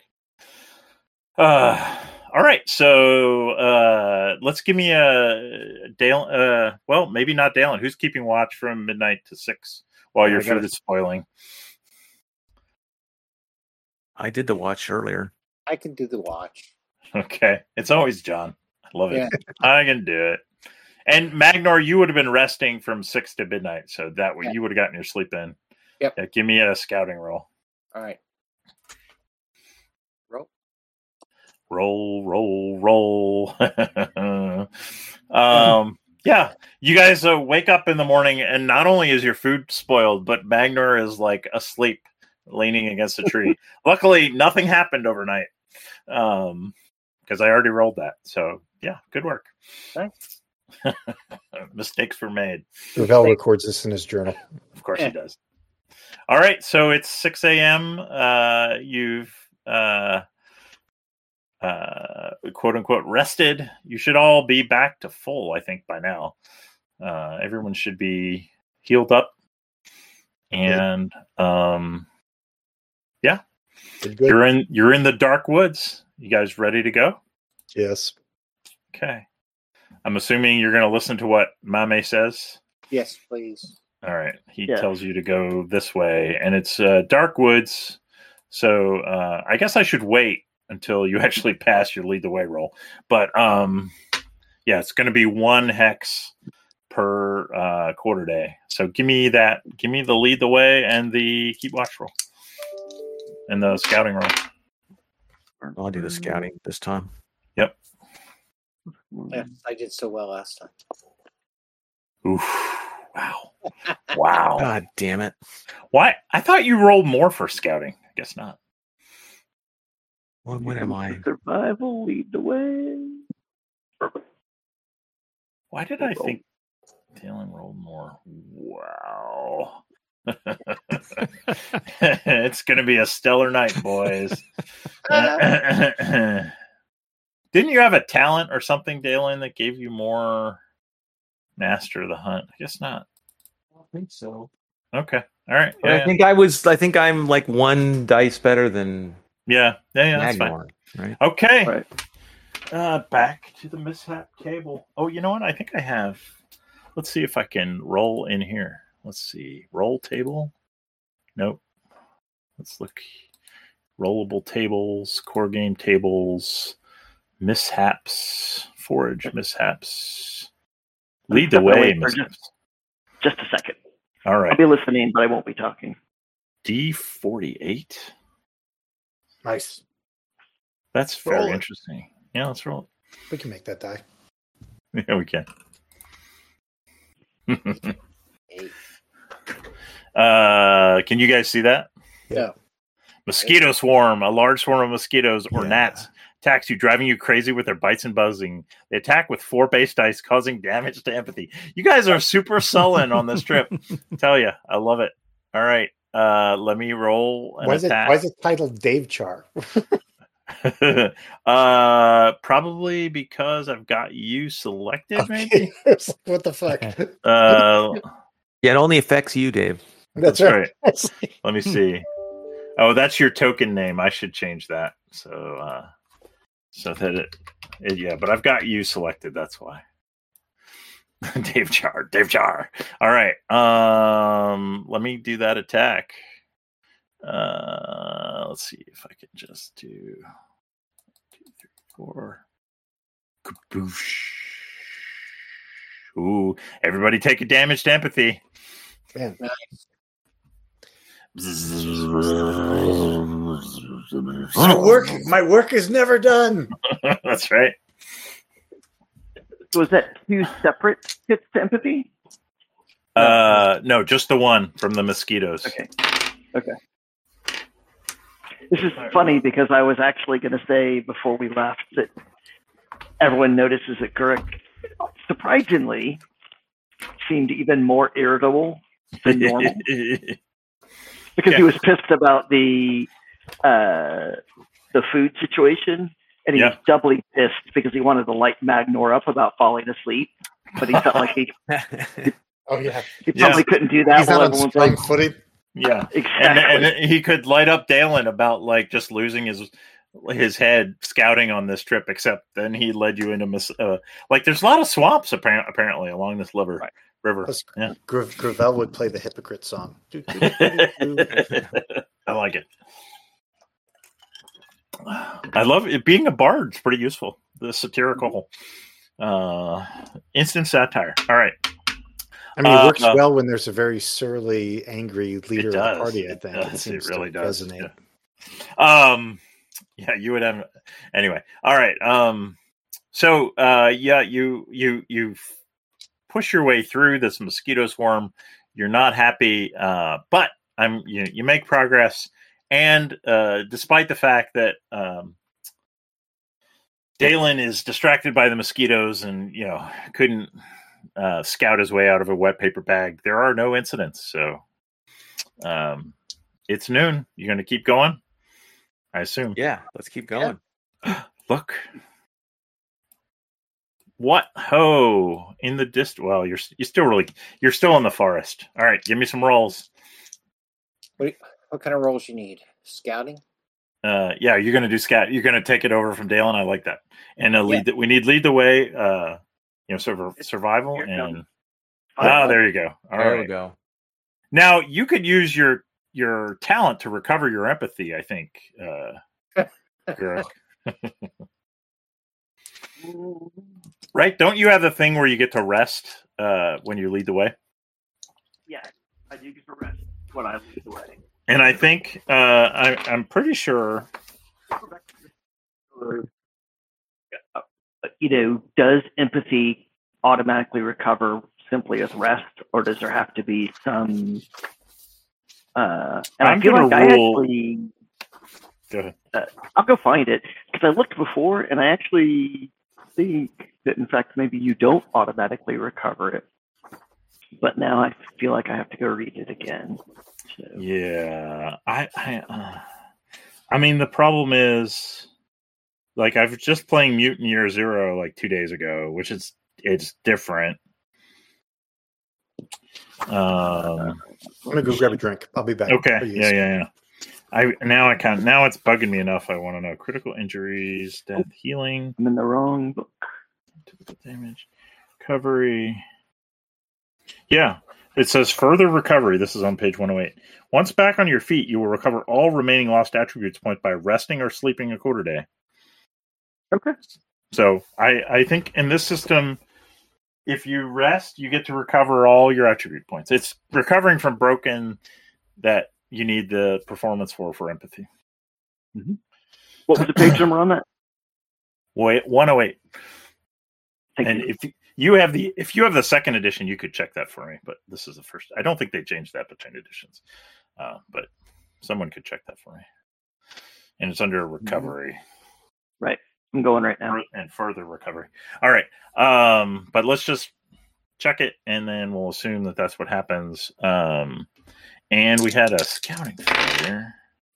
Uh all right, so uh, let's give me a Dale. Uh, well, maybe not Dalen. Who's keeping watch from midnight to six while your I gotta- food is spoiling? I did the watch earlier. I can do the watch. Okay, it's always John. I love it. Yeah. (laughs) I can do it. And Magnor, you would have been resting from six to midnight, so that way Yeah. you would have gotten your sleep in. Yep. Yeah, give me a scouting roll. All right. Roll. Roll roll roll (laughs) um yeah you guys uh, wake up in the morning and not only is your food spoiled but magnor is like asleep leaning against a tree (laughs) luckily nothing happened overnight um because i already rolled that so yeah good work Thanks. (laughs) mistakes were made Gravel records this in his journal. of course Yeah. he does all right so it's 6 a.m uh you've uh uh quote unquote rested you should all be back to full i think by now uh everyone should be healed up and um yeah, good. you're in you're in the dark woods you guys ready to go Yes. okay i'm assuming you're going to listen to what mame says Yes, please. All right. He Yeah. tells you to go this way, and it's uh, dark woods. So uh, I guess I should wait until you (laughs) actually pass your lead the way roll. But um, yeah, it's going to be one hex per uh, quarter day. So give me that. Give me the lead the way and the keep watch roll, and the scouting roll. I'll do the scouting this time. Yep. Yeah, I did so well last time. Oof! Wow! Wow! (laughs) God damn it! Why? I thought you rolled more for scouting. I guess not. What, what am I? Survival, lead the way. Why did I think Dalen rolled more? Wow. (laughs) it's going to be a stellar night, boys. (laughs) Didn't you have a talent or something, Dalen, that gave you more master of the hunt? I guess not. I don't think so. Okay. All right. Yeah. I think I was. I think I'm like one dice better than yeah. Yeah. Yeah. That's fine. Right? Okay. Right. Uh, back to the mishap cable. Oh, you know what? I think I have. Let's see if I can roll in here. Let's see. Roll table. Nope. Let's look. Rollable tables, core game tables, mishaps, forage mishaps. Lead the way, for just- mishaps. Just a second. All right. I'll be listening, but I won't be talking. D forty eight. Nice. That's Roll very it. interesting. Yeah, let's roll We can make that die. (laughs) Yeah, we can. Eight. (laughs) Uh, can you guys see that? Yeah. Mosquito swarm. A large swarm of mosquitoes or Yeah. gnats attacks you, driving you crazy with their bites and buzzing. They attack with four base dice, causing damage to empathy. You guys are super sullen on this trip. (laughs) Tell you, I love it. All right, uh, let me roll an Why is it why is it titled Dave Char? (laughs) uh, probably because I've got you selected. Maybe. (laughs) Okay. It's like, what the fuck? Uh, Yeah, it only affects you, Dave. That's, That's right. (laughs) Let me see. Oh, that's your token name. I should change that. So, uh, so that it, it yeah. But I've got you selected. That's why. (laughs) Dave Jar. Dave Jar. All right. Um, let me do that attack. Uh, let's see if I can just do two, three, four. Kaboosh. Ooh, everybody take a damage to empathy. Man, my work my work is never done. (laughs) That's right. Was that two separate hits to empathy? Uh, no, just the one from the mosquitoes. Okay. Okay. This is funny because I was actually going to say before we left that everyone notices that Gurik surprisingly seemed even more irritable than (laughs) normal (laughs) because he was pissed about the uh, the food situation, and he was Yeah. doubly pissed because he wanted to light Magnor up about falling asleep, but he felt like he, (laughs) Oh yeah, he Yeah. probably couldn't do that he's while not on everyone's strong like footing. yeah, exactly. and, and he could light up Dalen about like just losing his his head scouting on this trip, except then he led you into mis- uh, like there's a lot of swamps apparently apparently along this liver Right. river. Plus, Yeah. Gra- Gravel would play the hypocrite song. (laughs) (laughs) I like it. I love it. Being a bard is pretty useful. The satirical, uh, instant satire. All right. I mean, it Uh, works uh, well when there's a very surly, angry leader of the party. I It think does. It, seems really does. resonate. Yeah. Um, yeah, you would have. Anyway, all right. Um, so uh, yeah, you you you push your way through this mosquito swarm. You're not happy, uh, but I'm you you make progress, and uh, despite the fact that um, Dalen is distracted by the mosquitoes and you know couldn't uh, scout his way out of a wet paper bag, there are no incidents. So um, it's noon. You're going to keep going, I assume. Yeah, let's keep going. (gasps) Look. What ho in the dist? Well, you're you're still really you're still in the forest. All right, give me some rolls. What, what kind of roles you need? Scouting? Uh, yeah, you're gonna do scat. You're gonna take it over from Dale, and I like that. And uh, lead. The, we need lead the way. Uh, you know, sort of survival Here and comes. ah, there you go. All there right. we go. Now you could use your your talent to recover your empathy. I think. Uh, (laughs) (laughs) right? Don't you have the thing where you get to rest uh, when you lead the way? Yeah, I do get to rest when I leave the way. And I think uh, I, I'm pretty sure. Uh, You know, does empathy automatically recover simply as rest, or does there have to be some? Uh, and I'm I feel like I actually, Go ahead. I'll go find it because I looked before, and I actually think that in fact maybe you don't automatically recover it. But now I feel like I have to go read it again. So. Yeah, I, I, uh, I mean, the problem is, like, I was just playing Mutant Year Zero like two days ago, which is it's different. Um. I'm gonna go grab a drink. I'll be back. Okay. Yeah, yeah, yeah. I now I can't. Now it's bugging me enough. I want to know critical injuries, death, healing, I'm in the wrong book. typical damage, recovery. Yeah, it says further recovery. This is on page 108. Once back on your feet, you will recover all remaining lost attributes points by resting or sleeping a quarter day. Okay. So I I think in this system, if you rest, you get to recover all your attribute points. It's recovering from broken that you need the performance for for empathy. Mm-hmm. What was the page number on that? (clears throat) Wait, 108. Thank and you. if you have the if you have the second edition, you could check that for me. But this is the first. I don't think they changed that between editions, uh, but someone could check that for me. And it's under recovery Right. I'm going right now. and further recovery. All right, um, but let's just check it, and then we'll assume that that's what happens. Um, and we had a scouting failure.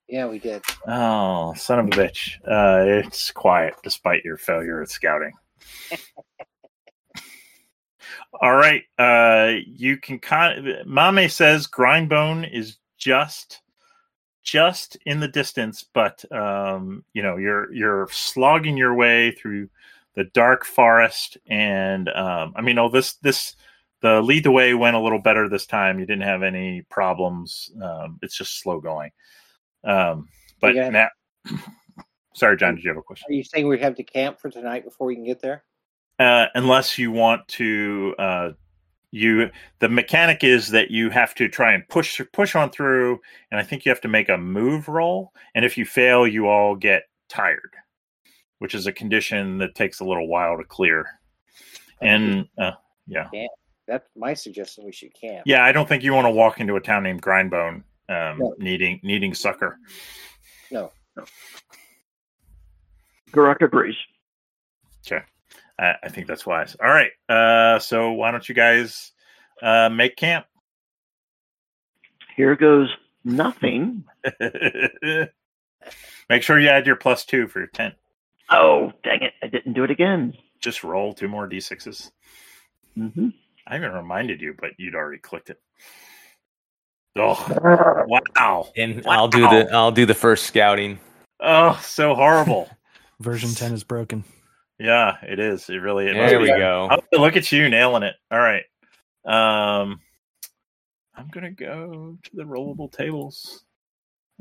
Yeah, we did. Oh, son of a bitch! Uh, it's quiet despite your failure at scouting. (laughs) All right, uh, you can kind. Mame says Grindbone is just, just in the distance, but um, you know you're you're slogging your way through the dark forest, and um, I mean, oh, this this the lead the way went a little better this time. You didn't have any problems. Um, it's just slow going. Um, but Yeah. (clears throat) now, sorry, John, did you have a question? Are you saying we have to camp for tonight before we can get there? Uh, unless you want to uh, you the mechanic is that you have to try and push push on through and i think you have to make a move roll and if you fail you all get tired which is a condition that takes a little while to clear and uh, yeah That's my suggestion. We should camp. yeah i don't think you want to walk into a town named grindbone um, No. needing needing sucker. No. No. Garak agrees. I, I think that's wise all right uh, so why don't you guys uh, make camp Here goes nothing. (laughs) Make sure you add your plus two for your tent. Oh, dang it. I didn't do it again. Just roll two more d6s. hmm I even reminded you, but you'd already clicked it. Oh, wow. And I'll do the I'll do the first scouting. Oh, so horrible. (laughs) Version 10 is broken. Yeah, it is. It really is. There we go. Look at you nailing it. All right. Um, I'm gonna go to the rollable tables.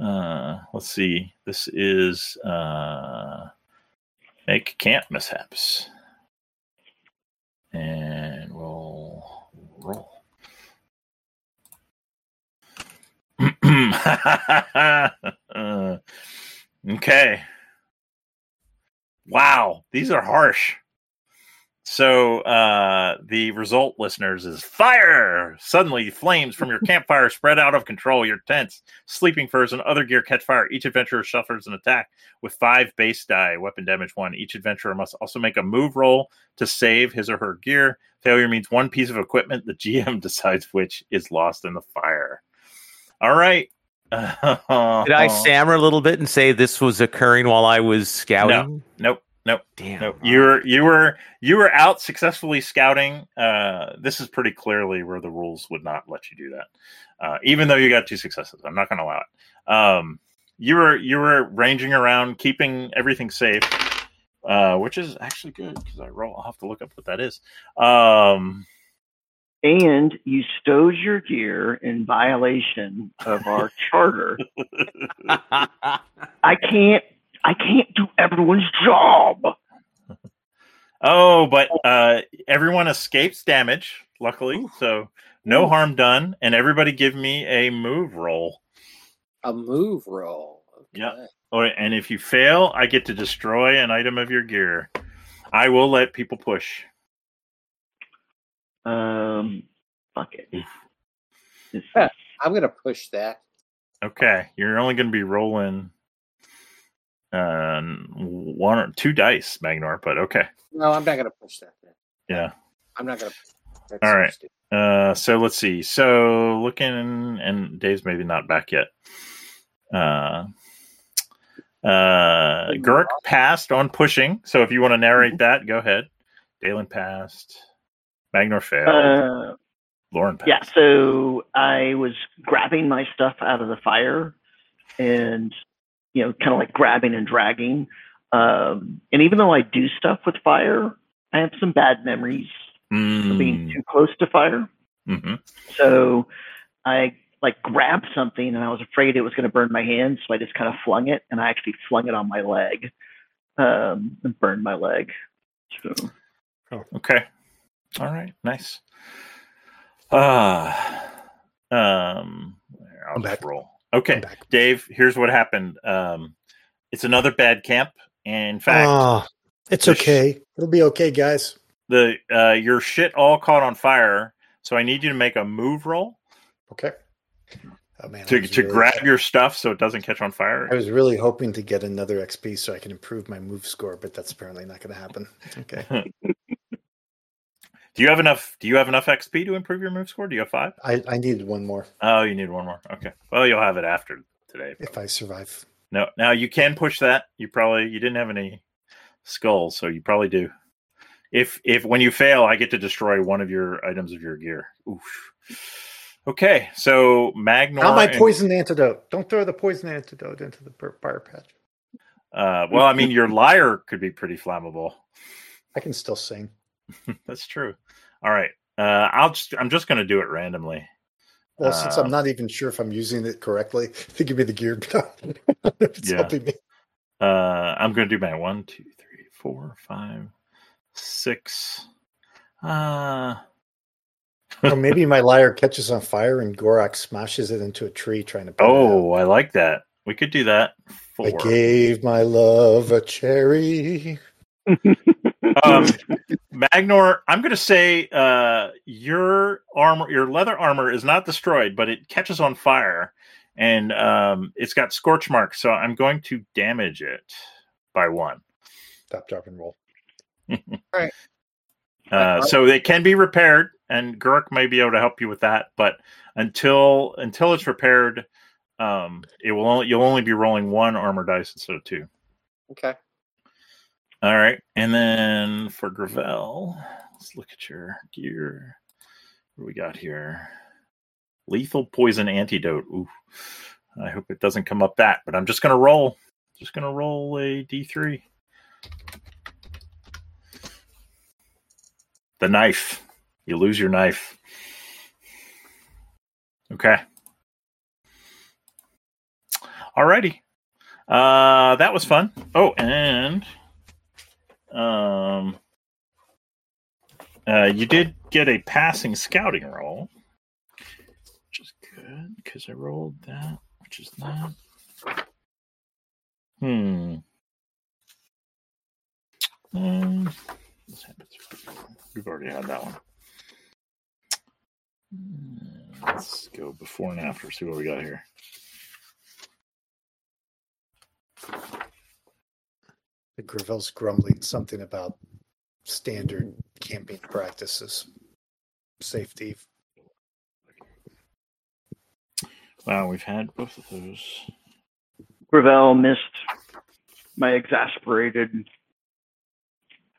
Uh, let's see. This is uh, make camp mishaps, and we'll roll. Uh, (clears throat) okay. Wow, these are harsh. So uh, the result, listeners, is fire. Suddenly, flames from your (laughs) campfire spread out of control. Your tents, sleeping furs, and other gear catch fire. Each adventurer suffers an attack with five base die, weapon damage one. Each adventurer must also make a move roll to save his or her gear. Failure means one piece of equipment. The GM (laughs) decides which is lost in the fire. All right. Did I (laughs) stammer a little bit and say this was occurring while I was scouting? No, Nope. Nope. Damn. Nope. You were you were you were out successfully scouting. Uh, this is pretty clearly where the rules would not let you do that. Uh, even though you got two successes, I'm not going to allow it. Um, you were you were ranging around, keeping everything safe, uh, which is actually good because I roll. I'll have to look up what that is. Um, and you stowed your gear in violation of our (laughs) charter. (laughs) I can't I can't do everyone's job. oh, but uh, everyone escapes damage, luckily. So no harm done, and everybody give me a move roll. A move roll. Okay. Yeah. Oh, and if you fail, I get to destroy an item of your gear. I will let people push. Um, fuck it. This Huh. is- I'm gonna push that. Okay, you're only going to be rolling uh, one or two dice, Magnor. But okay, No, I'm not gonna push that. Then. yeah. I'm not gonna. That's All so Uh, so let's see. So looking, and Dave's maybe not back yet. Uh, uh, Gurk passed on pushing. So if you want to narrate that, go ahead. Dalen passed. Magnor failed. uh, Lauren passed. yeah, so I was grabbing my stuff out of the fire and, you know, kind of like grabbing and dragging. Um, and even though I do stuff with fire, I have some bad memories of being Mm, too close to fire. mhm. So I like grabbed something and I was afraid it was going to burn my hand. So I just kind of flung it and I actually flung it on my leg um, and burned my leg. So, Okay. All right. Nice. Uh, um, I'll I'm back. roll. Okay, back. Dave. Here's what happened. Um, it's another bad camp. In fact, Ah, it's the sh- okay. It'll be okay, guys. the uh, your shit all caught on fire. So I need you to make a move roll Okay. Oh man, to to really- grab your stuff so it doesn't catch on fire. I was really hoping to get another XP so I can improve my move score, but that's apparently not going to happen. Okay. (laughs) Do you have enough? Do you have enough XP to improve your move score? Do you have five? I, I needed one more Oh, you need one more. Okay. Well, you'll have it after today. if I survive. No, now you can push that. You probably you didn't have any skulls, so you probably do. If if when you fail, I get to destroy one of your items of your gear. Oof. Okay, so Magnor. Not my and- poison antidote. Don't throw the poison antidote into the fire patch. uh, well, I mean, your (laughs) lyre could be pretty flammable. I can still sing. (laughs) That's true. All right, uh, I'll just I'm just going to do it randomly. Well, since Uh, I'm not even sure if I'm using it correctly, to (laughs) give me the gear. (laughs) it's Yeah. helping me. Uh, I'm going to do my one, two, three, four, five, six. Uh, or maybe my lyre catches on fire and Gorak smashes it into a tree trying to. put it out. oh, I like that. We could do that. Four. I gave my love a cherry. Um, Magnor, I'm going to say uh, your armor, your leather armor, is not destroyed, but it catches on fire, and um, it's got scorch marks. So I'm going to damage it by one. Stop, drop, and roll. (laughs) Uh, so it can be repaired, and Gurk may be able to help you with that. But until until it's repaired, um, it will only, you'll only be rolling one armor dice instead of two. Okay. All right, and then for Gravel, let's look at your gear. What we got here? Lethal poison antidote. Ooh, I hope it doesn't come up that, but I'm just gonna roll. Just gonna roll a d3. The knife. You lose your knife. Okay. Alrighty. Uh, that was fun. Oh, and um, uh, you did get a passing scouting roll, which is good because I rolled that, which is not. Hmm. Um. We've already had that one. Hmm, Let's go before and after. See what we got here. The Gravel's grumbling something about standard camping practices, safety. Wow, we've had both of those. Gravel missed my exasperated.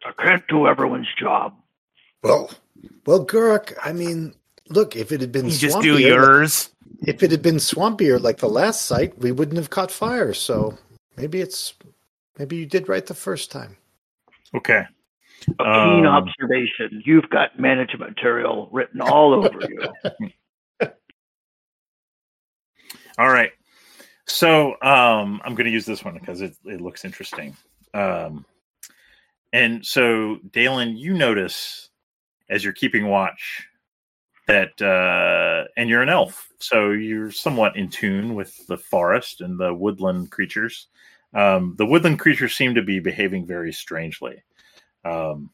I can't do everyone's job. Well, well, Guruk. I mean, look, if it had been You just do swampier, yours. if it had been swampier like the last site, we wouldn't have caught fire. So maybe it's maybe you did right the first time. Okay. A keen Um, observation. You've got management material written all over you. (laughs) All right. So um, I'm going to use this one because it, it looks interesting. Um, and so, Dalen, you notice as you're keeping watch that, uh, and you're an elf, so you're somewhat in tune with the forest and the woodland creatures. Um, the woodland creatures seem to be behaving very strangely. Um,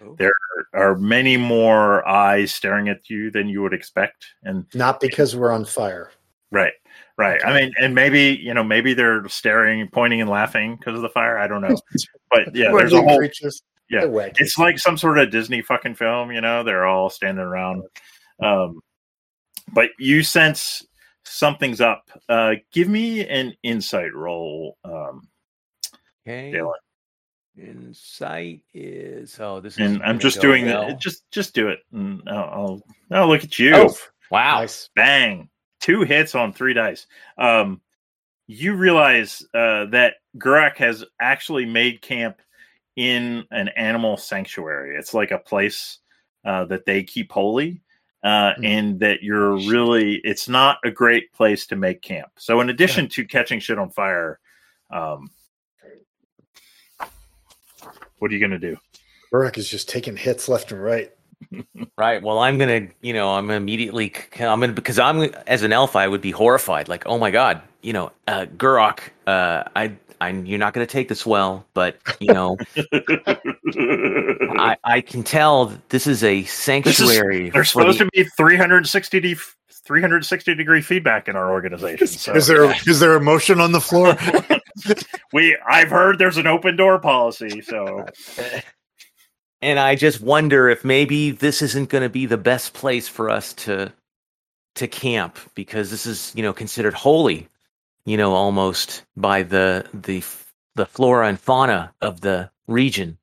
Oh. there are many more eyes staring at you than you would expect, and Not because we're on fire. Right, right. I mean, and maybe you know, maybe they're staring, pointing, and laughing because of the fire. I don't know, (laughs) but yeah, there's a whole. creatures. Yeah, wacky. It's like some sort of Disney fucking film. You know, they're all standing around. Um, but you sense something's up. Uh, give me an insight roll, um, Okay. Dalen. Insight is oh this is And I'm just doing well. it. Just, just do it. And I'll, I'll. Oh, look at you! Oh, wow. nice. bang two hits on three dice um you realize uh that Gurak has actually made camp in an animal sanctuary it's like a place uh that they keep holy uh Hmm. and that you're really it's not a great place to make camp so in addition to catching shit on fire um what are you gonna do Burke is just taking hits left and right. (laughs) Right. Well, I'm gonna, you know, I'm immediately, I'm gonna because I'm as an elf, I would be horrified. Like, oh my god, you know, uh, Gurok, uh, I, I, you're not gonna take this well, but you know, I, I can tell this is a sanctuary. There's supposed the- to be 360 de- 360 degree feedback in our organization. So Is there is there emotion on the floor? (laughs) we I've heard there's an open door policy. So and I just wonder if maybe this isn't going to be the best place for us to to camp because this is you know considered holy, you know, almost by the the the flora and fauna of the region.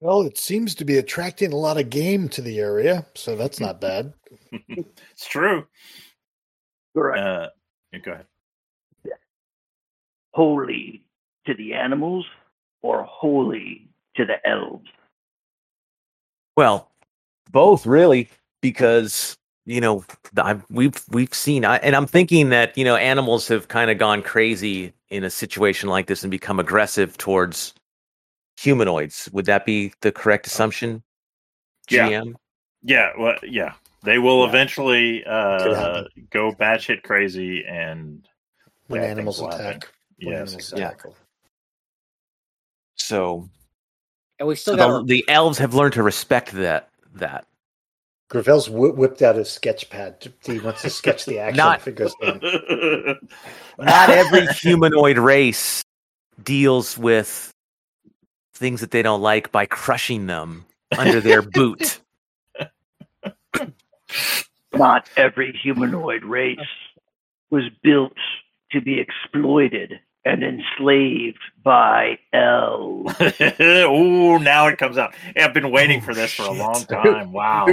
well, it seems to be attracting a lot of game to the area, so that's not bad. (laughs) it's true. Correct. Uh, yeah, go ahead. holy to the animals or holy to the elves? Well, both really, because you know I've, we've we've seen, I, and I'm thinking that you know animals have kind of gone crazy in a situation like this and become aggressive towards humanoids. Would that be the correct assumption? Yeah. GM? Yeah, Yeah. well, yeah. They will Yeah. eventually Could uh, happen. go batshit crazy and When bad animals things will happen. attack. When Yes, animals exactly. yeah. attack. So And we still the, got the elves have learned to respect that. That Gravel's whi whipped out his sketch pad. He wants to sketch the action Not- if it goes down. not every humanoid race deals with things that they don't like by crushing them under their boot. (laughs) Not every humanoid race was built to be exploited and enslaved by elves. (laughs) oh, now it comes out. Yeah, I've been oh, waiting Oh, for this for a long (laughs) time. Wow.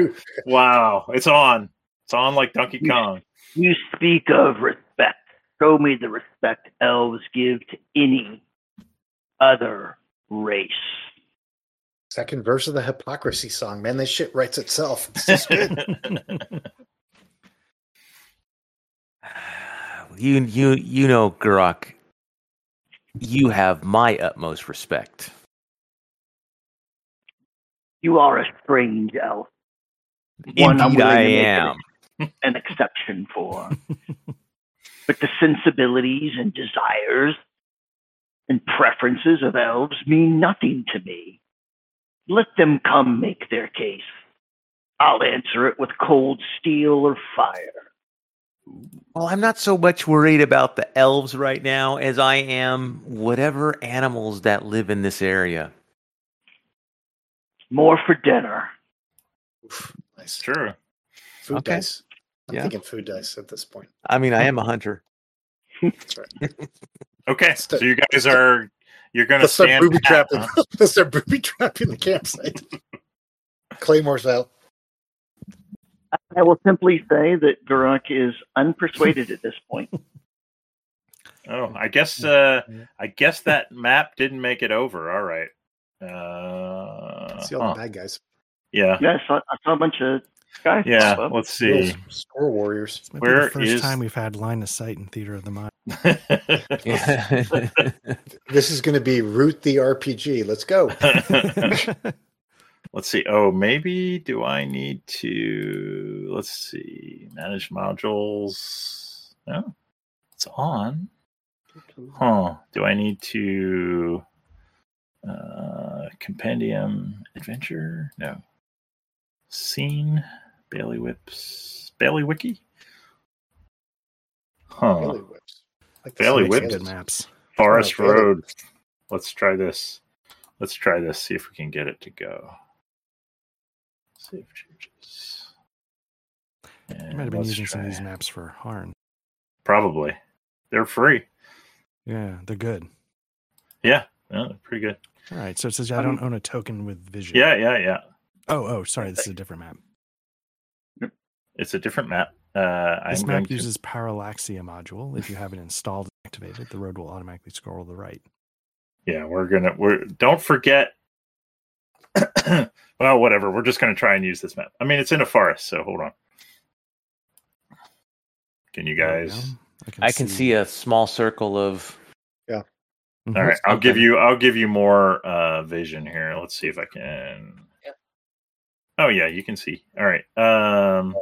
Wow. It's on. It's on like Donkey Kong. You speak of respect. Show me the respect elves give to any other race. Second verse of the hypocrisy song, man. This shit writes itself. It's just (laughs) good. You you you know, Gurok, you have my utmost respect. You are a strange elf. One Indeed, I willing to make am. An exception for. (laughs) but the sensibilities and desires and preferences of elves mean nothing to me. Let them come make their case. I'll answer it with cold steel or fire. Well, I'm not so much worried about the elves right now as I am whatever animals that live in this area. More for dinner. Oof, nice. True. Food Okay. dice. I'm Yeah. thinking food dice at this point. I mean, I (laughs) am a hunter. That's right. Okay, so you guys are you're gonna start stand booby trapping. huh? (laughs) Let's start booby trapping the campsite. (laughs) Claymore's out. I will simply say that Guruk is unpersuaded at this point. (laughs) Oh, I guess uh I guess that map didn't make it over. All right. Uh See all huh. the bad guys. yeah. Yeah, I saw, I saw a bunch of guys. Yeah, pop up. let's see. Score warriors. This might Where the first is- time we've had line of sight in Theater of the Mind. (laughs) (laughs) This is going to be Root the RPG. Let's go. Let's see. Oh, maybe do I need to let's see. Manage modules. No. It's on. Huh. Do I need to uh compendium adventure? No. Scene. Bailey whips. Bailey wiki? Huh. Bailey whips. Like Bailey whips. Maps. Forest Oh, Road. Let's try this. Let's try this. See if we can get it to go. Save changes. You might have been let's using some of these maps for Harn. Probably. They're free. Yeah, they're good. Yeah. yeah they're pretty good. All right, so it says I don't own a token with vision. Yeah, yeah, yeah. Oh, oh, sorry, this is a different map. It's a different map. Uh, This I'm map going to- uses Parallaxia module. If you have it installed and activated, the road will automatically scroll to the right. Yeah, we're gonna. We're don't forget. (coughs) well, whatever. We're just gonna try and use this map. I mean, it's in a forest, so hold on. Can you There we guys? I can see a small circle of. Mhm. All right, I'll give you. I'll give you more uh, vision here. Let's see if I can. Yeah. Oh yeah, you can see. All right. Um,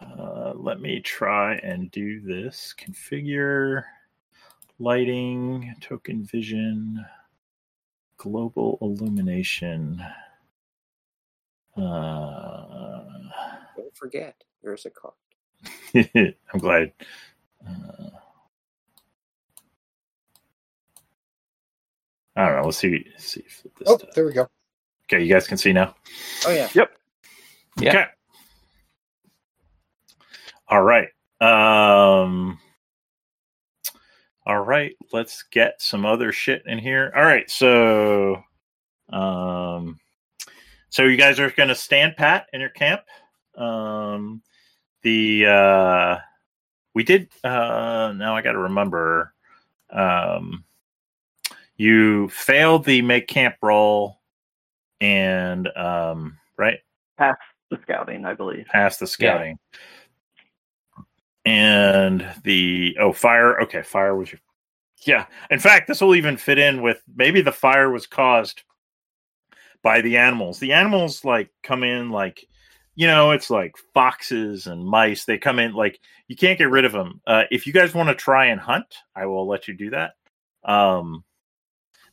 uh, let me try and do this. Configure lighting, token vision, global illumination. Uh, Don't forget, there's a card. (laughs) I'm glad. Uh, I don't know. Let's see. See if this. Oh, does- there we go. Okay, you guys can see now. Oh yeah. Yep. Yeah. Okay. All right. Um. All right. Let's get some other shit in here. All right. So, um, so you guys are going to stand pat in your camp. Um, the uh, we did. Uh, now I got to remember. Um, you failed the make camp roll, and um, right Past the scouting, I believe. past the scouting. And the oh fire okay fire was your yeah. In fact this will even fit in with maybe the fire was caused by the animals. The animals like come in like you know it's like foxes and mice. They come in like you can't get rid of them uh, if you guys want to try and hunt i will let you do that. Um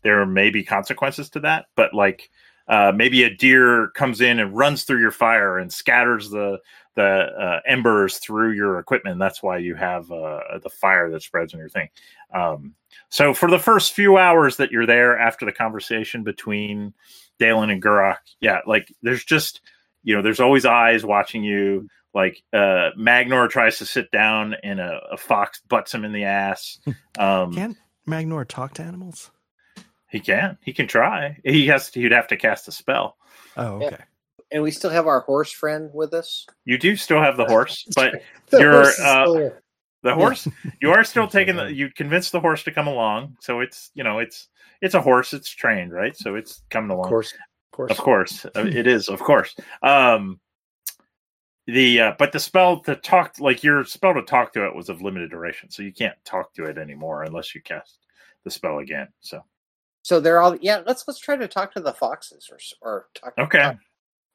there may be consequences to that but like uh, maybe a deer comes in and runs through your fire and scatters the the uh, embers through your equipment. That's why you have uh, the fire that spreads on your thing. Um, so for the first few hours that you're there after the conversation between Dalen and Gurok, yeah, like there's just you know there's always eyes watching you. Like uh, Magnor tries to sit down and a, a fox butts him in the ass. (laughs) Um, Can't Magnor talk to animals? He can. He can try. He has. To, he'd have to cast a spell. Oh, Yeah. okay. And we still have our horse friend with us. You do still have the horse, but (laughs) The You're, horse uh. The horse, you are still taking the. You convinced the horse to come along, so it's you know it's it's a horse. It's trained, right? So it's coming along. Of course, of course, of course, Uh, it is. Of course. Um, the uh, but the spell to talk like your spell to talk to it was of limited duration, so you can't talk to it anymore unless you cast the spell again. So So they're all yeah. Let's let's try to talk to the foxes or or talk. okay.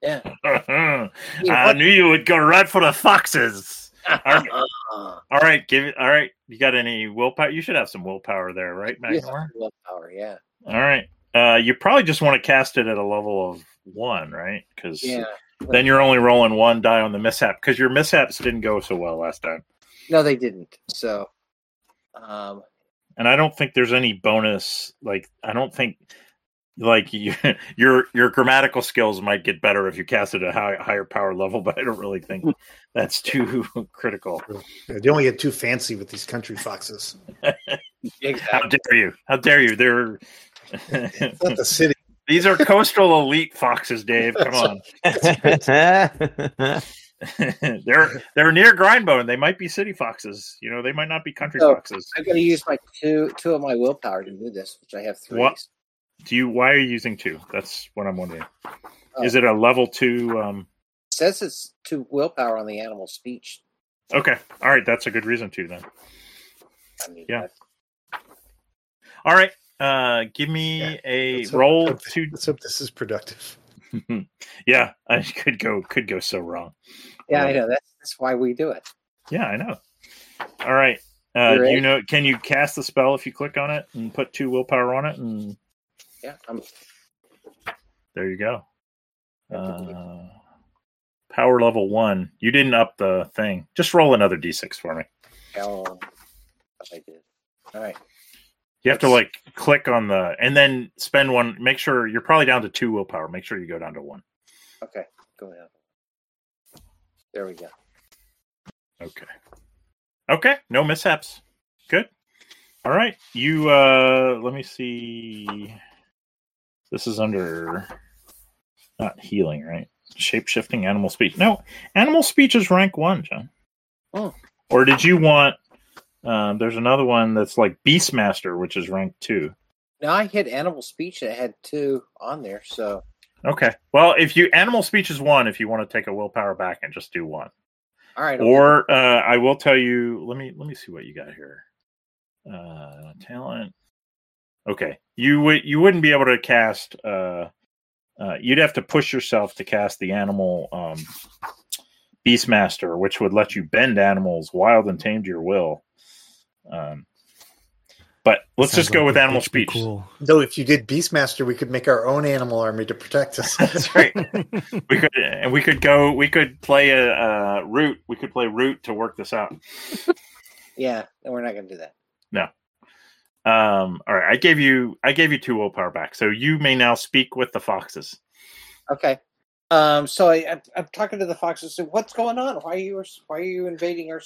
Yeah. (laughs) I knew you would go right for the foxes. (laughs) right. Uh, All right, give it. All right, you got any willpower? You should have some willpower there, right, Magnor? willpower, yeah. All right. Uh, you probably just want to cast it at a level of one, right? Because Yeah. then you're only rolling one die on the mishap because your mishaps didn't go so well last time, No, they didn't. So, um, and I don't think there's any bonus. Like, I don't think like (laughs) you, your your grammatical skills might get better if you cast it at a high, higher power level, (laughs) but I don't really think hmm. that's too (laughs) critical. They only get too fancy with these country foxes. How dare you? How dare you? They're It's not the city. these are coastal elite foxes, Dave. Come on. (laughs) they're they're near Grindbone. They might be city foxes. You know, they might not be country Oh. foxes. I'm going to use my two two of my willpower to do this, which I have three. What? Do you? Why are you using two? That's what I'm wondering. Oh. Is it a level two? Um, It says it's two willpower on the animal speech. okay, all right. That's a good reason to then. I mean, Yeah. that- All right. Uh, give me Yeah, a let's roll hope- to. Let's hope this is productive. (laughs) yeah, I (laughs) could go could go so wrong. yeah, I know. That's that's why we do it. Yeah, I know. All right. Uh, You do you know? Can you cast the spell if you click on it and put two willpower on it? And Yeah, I'm there you go. Uh, power level one. You didn't up the thing. Just roll another d6 for me. oh, I did. All right. You have to like click on the and then spend one. Make sure you're probably down to two willpower. Make sure you go down to one. Okay. Go ahead. There we go. Okay. Okay. No mishaps. Good. All right. You uh let me see. This is under not healing, right? Shape shifting animal speech. No, animal speech is rank one, John. Oh. Or did you want um there's another one that's like Beastmaster, which is rank two. Now I hit animal speech. I had two on there, so Okay. Well, if you animal speech is one, if you want to take a willpower back and just do one. all right. Or uh, I will tell you. Let me let me see what you got here. Uh, talent. Okay, you would you wouldn't be able to cast. Uh, uh, you'd have to push yourself to cast the animal um, Beastmaster, which would let you bend animals wild and tame to your will. Um, but let's Sounds just go like with animal speech. Cool. Though, if you did Beastmaster, we could make our own animal army to protect us. (laughs) That's right. we could and we could go. We could play a, uh root. We could play root to work this out. (laughs) yeah, no, we're not going to do that. No. Um, all right, I gave you I gave you two willpower back, so you may now speak with the foxes. Okay. Um. So I, I'm, I'm talking to the foxes. So what's going on? Why are you why are you invading our?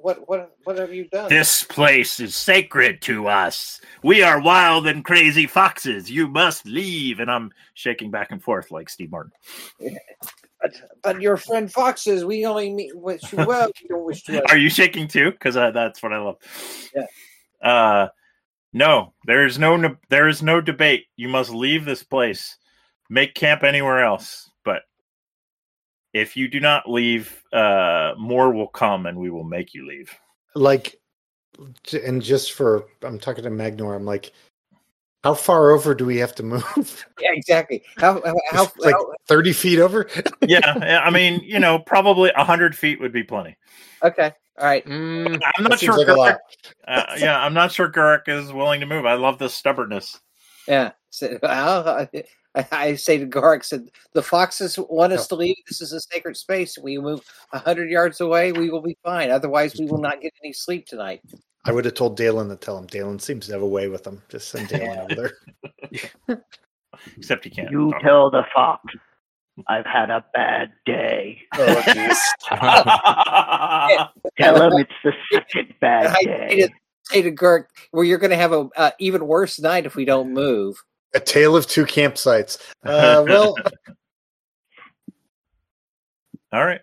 What what what have you done? This place is sacred to us. We are wild and crazy foxes. You must leave. And I'm shaking back and forth like Steve Martin. (laughs) But, but your friend foxes, we only meet wish you well. We don't wish well. (laughs) Are you shaking too? Because uh, that's what I love. Yeah. Uh, no, there is no there is no debate. You must leave this place. Make camp anywhere else. But if you do not leave, uh, more will come, and we will make you leave. like, and just for, I'm talking to Magnor. I'm like, how far over do we have to move? (laughs) Yeah, exactly. How how, how, like how- 30 feet over? yeah, yeah, (laughs) I mean, you know, probably a hundred feet would be plenty. okay? All right. Mm, I'm not That sure. seems like a lot. Uh, yeah, I'm not sure Gurk is willing to move. I love this stubbornness. Yeah. So, (laughs) well, I, (laughs) I say to Garrick, said the foxes want us to leave. This is a sacred space. We move a hundred yards away, we will be fine. Otherwise, we will not get any sleep tonight. I would have told Dalen to tell him. Dalen seems to have a way with him. Just send Dalen over there. (laughs) Except he can't. You talk. tell the fox, I've had a bad day. Oh. (laughs) Tell him it's the second bad I day. hated- Say to Gurk, well, you're going to have a uh, even worse night if we don't move. A tale of two campsites. Uh, well, (laughs) All right.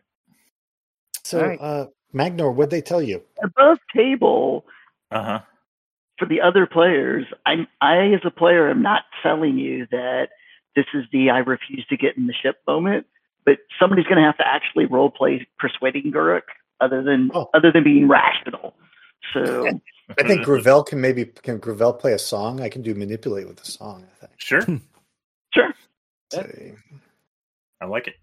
so All right. uh, Magnor, what'd they tell you? Above table Uh huh. for the other players, I, I as a player am not telling you that this is the I refuse to get in the ship moment, but somebody's going to have to actually role play persuading Guruk other than Oh. other than being rational. So I think Gravel can maybe can Gravel play a song. I can do manipulate with the song. I think. Sure. sure, Let's. I like it.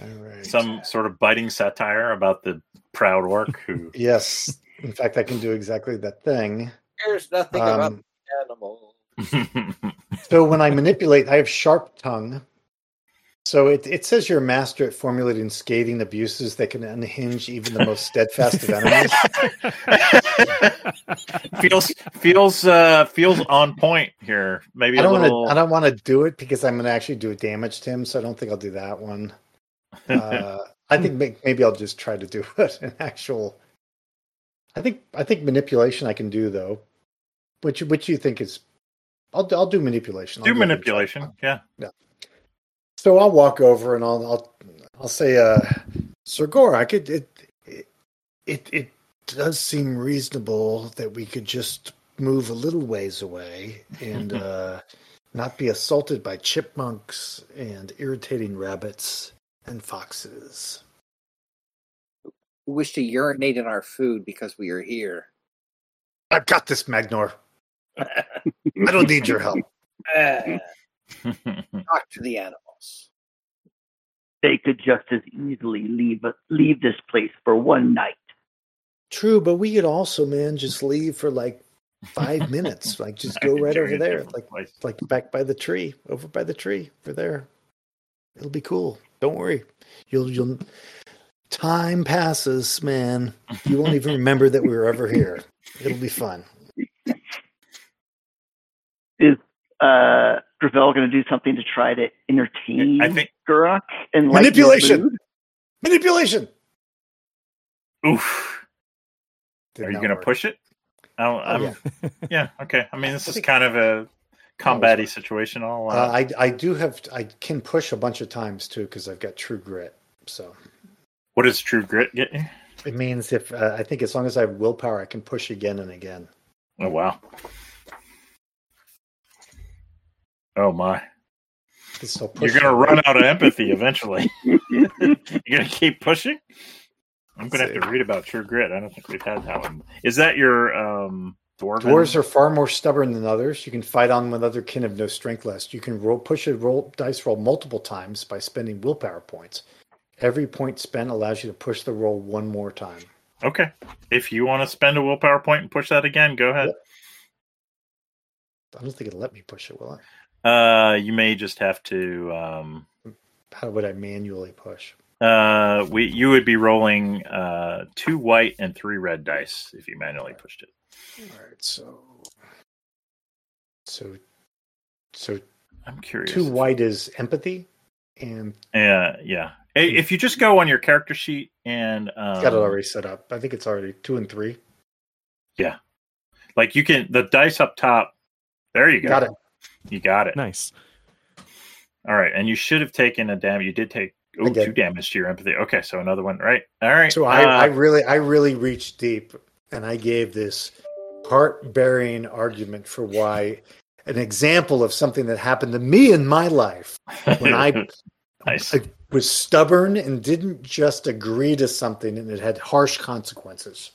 All right. Some sort of biting satire about the proud orc who. (laughs) Yes. In fact, I can do exactly that thing. There's nothing about Um, animals. (laughs) so when I manipulate, I have sharp tongue. So it, it says you're a master at formulating scathing abuses that can unhinge even the most steadfast of enemies. (laughs) feels feels uh feels on point here. Maybe I a don't want little. to. I don't want to do it because I'm going to actually do damage to him. So I don't think I'll do that one. (laughs) Uh, I think maybe I'll just try to do it (laughs) an actual. I think I think manipulation I can do though. Which which you think is? I'll I'll do manipulation. I'll do ahead manipulation. try. Yeah. So I'll walk over and I'll I'll I'll say, uh, Sir Gorak, it it it it does seem reasonable that we could just move a little ways away and (laughs) uh, not be assaulted by chipmunks and irritating rabbits and foxes. We wish to urinate in our food because we are here. I've got this, Magnor. I don't need your help. Ah, (laughs) talk to the animals. they could just as easily leave leave this place for one night. True, but we could also, man, just leave for like five (laughs) minutes. Like just go right over there. Like Place. like back by the tree, over by the tree, over there. It'll be cool. Don't worry. You'll you'll time passes, man. You won't even remember that we were ever here. It'll be fun. (laughs) Is uh, Gravel going to do something to try to entertain I think. Guruk and Manipulation. mood? Manipulation. Oof. Did Are you going to push it? Oh, Oh, yeah. yeah. Okay. I mean, this I is kind of a combat-y situation. All. Uh, Uh, I I do have I can push a bunch of times too because I've got true grit. So what does true grit get you? it means if uh, I think as long as I have willpower, I can push again and again. Oh wow. Oh my. So You're gonna run out of (laughs) empathy eventually. (laughs) You're gonna keep pushing. I'm gonna have to read about True Grit. I don't think we've had that one. Is that your um dwarven? Dwarves are far more stubborn than others. You can fight on with other kin of no strength less. You can roll, push a roll dice roll multiple times by spending willpower points. Every point spent allows you to push the roll one more time. okay. If you want to spend a willpower point and push that again, go ahead. I don't think it'll let me push it, will it? Uh, you may just have to. Um, How would I manually push? uh, we you would be rolling uh two white and three red dice if you manually pushed it. All right, so so so I'm curious. two white is empathy, and Yeah, yeah. If you just go on your character sheet and um, got it already set up. I think it's already two and three. Yeah, like you can the dice up top. There you go. Got it. You got it. Nice. All right, and you should have taken a damage. You did take I ooh, did. two damage to your empathy. Okay, so another one. Right. All right. So I, uh, I really, I really reached deep, and I gave this heart-bearing argument for why an example of something that happened to me in my life when I (laughs) nice. I was stubborn and didn't just agree to something, and it had harsh consequences.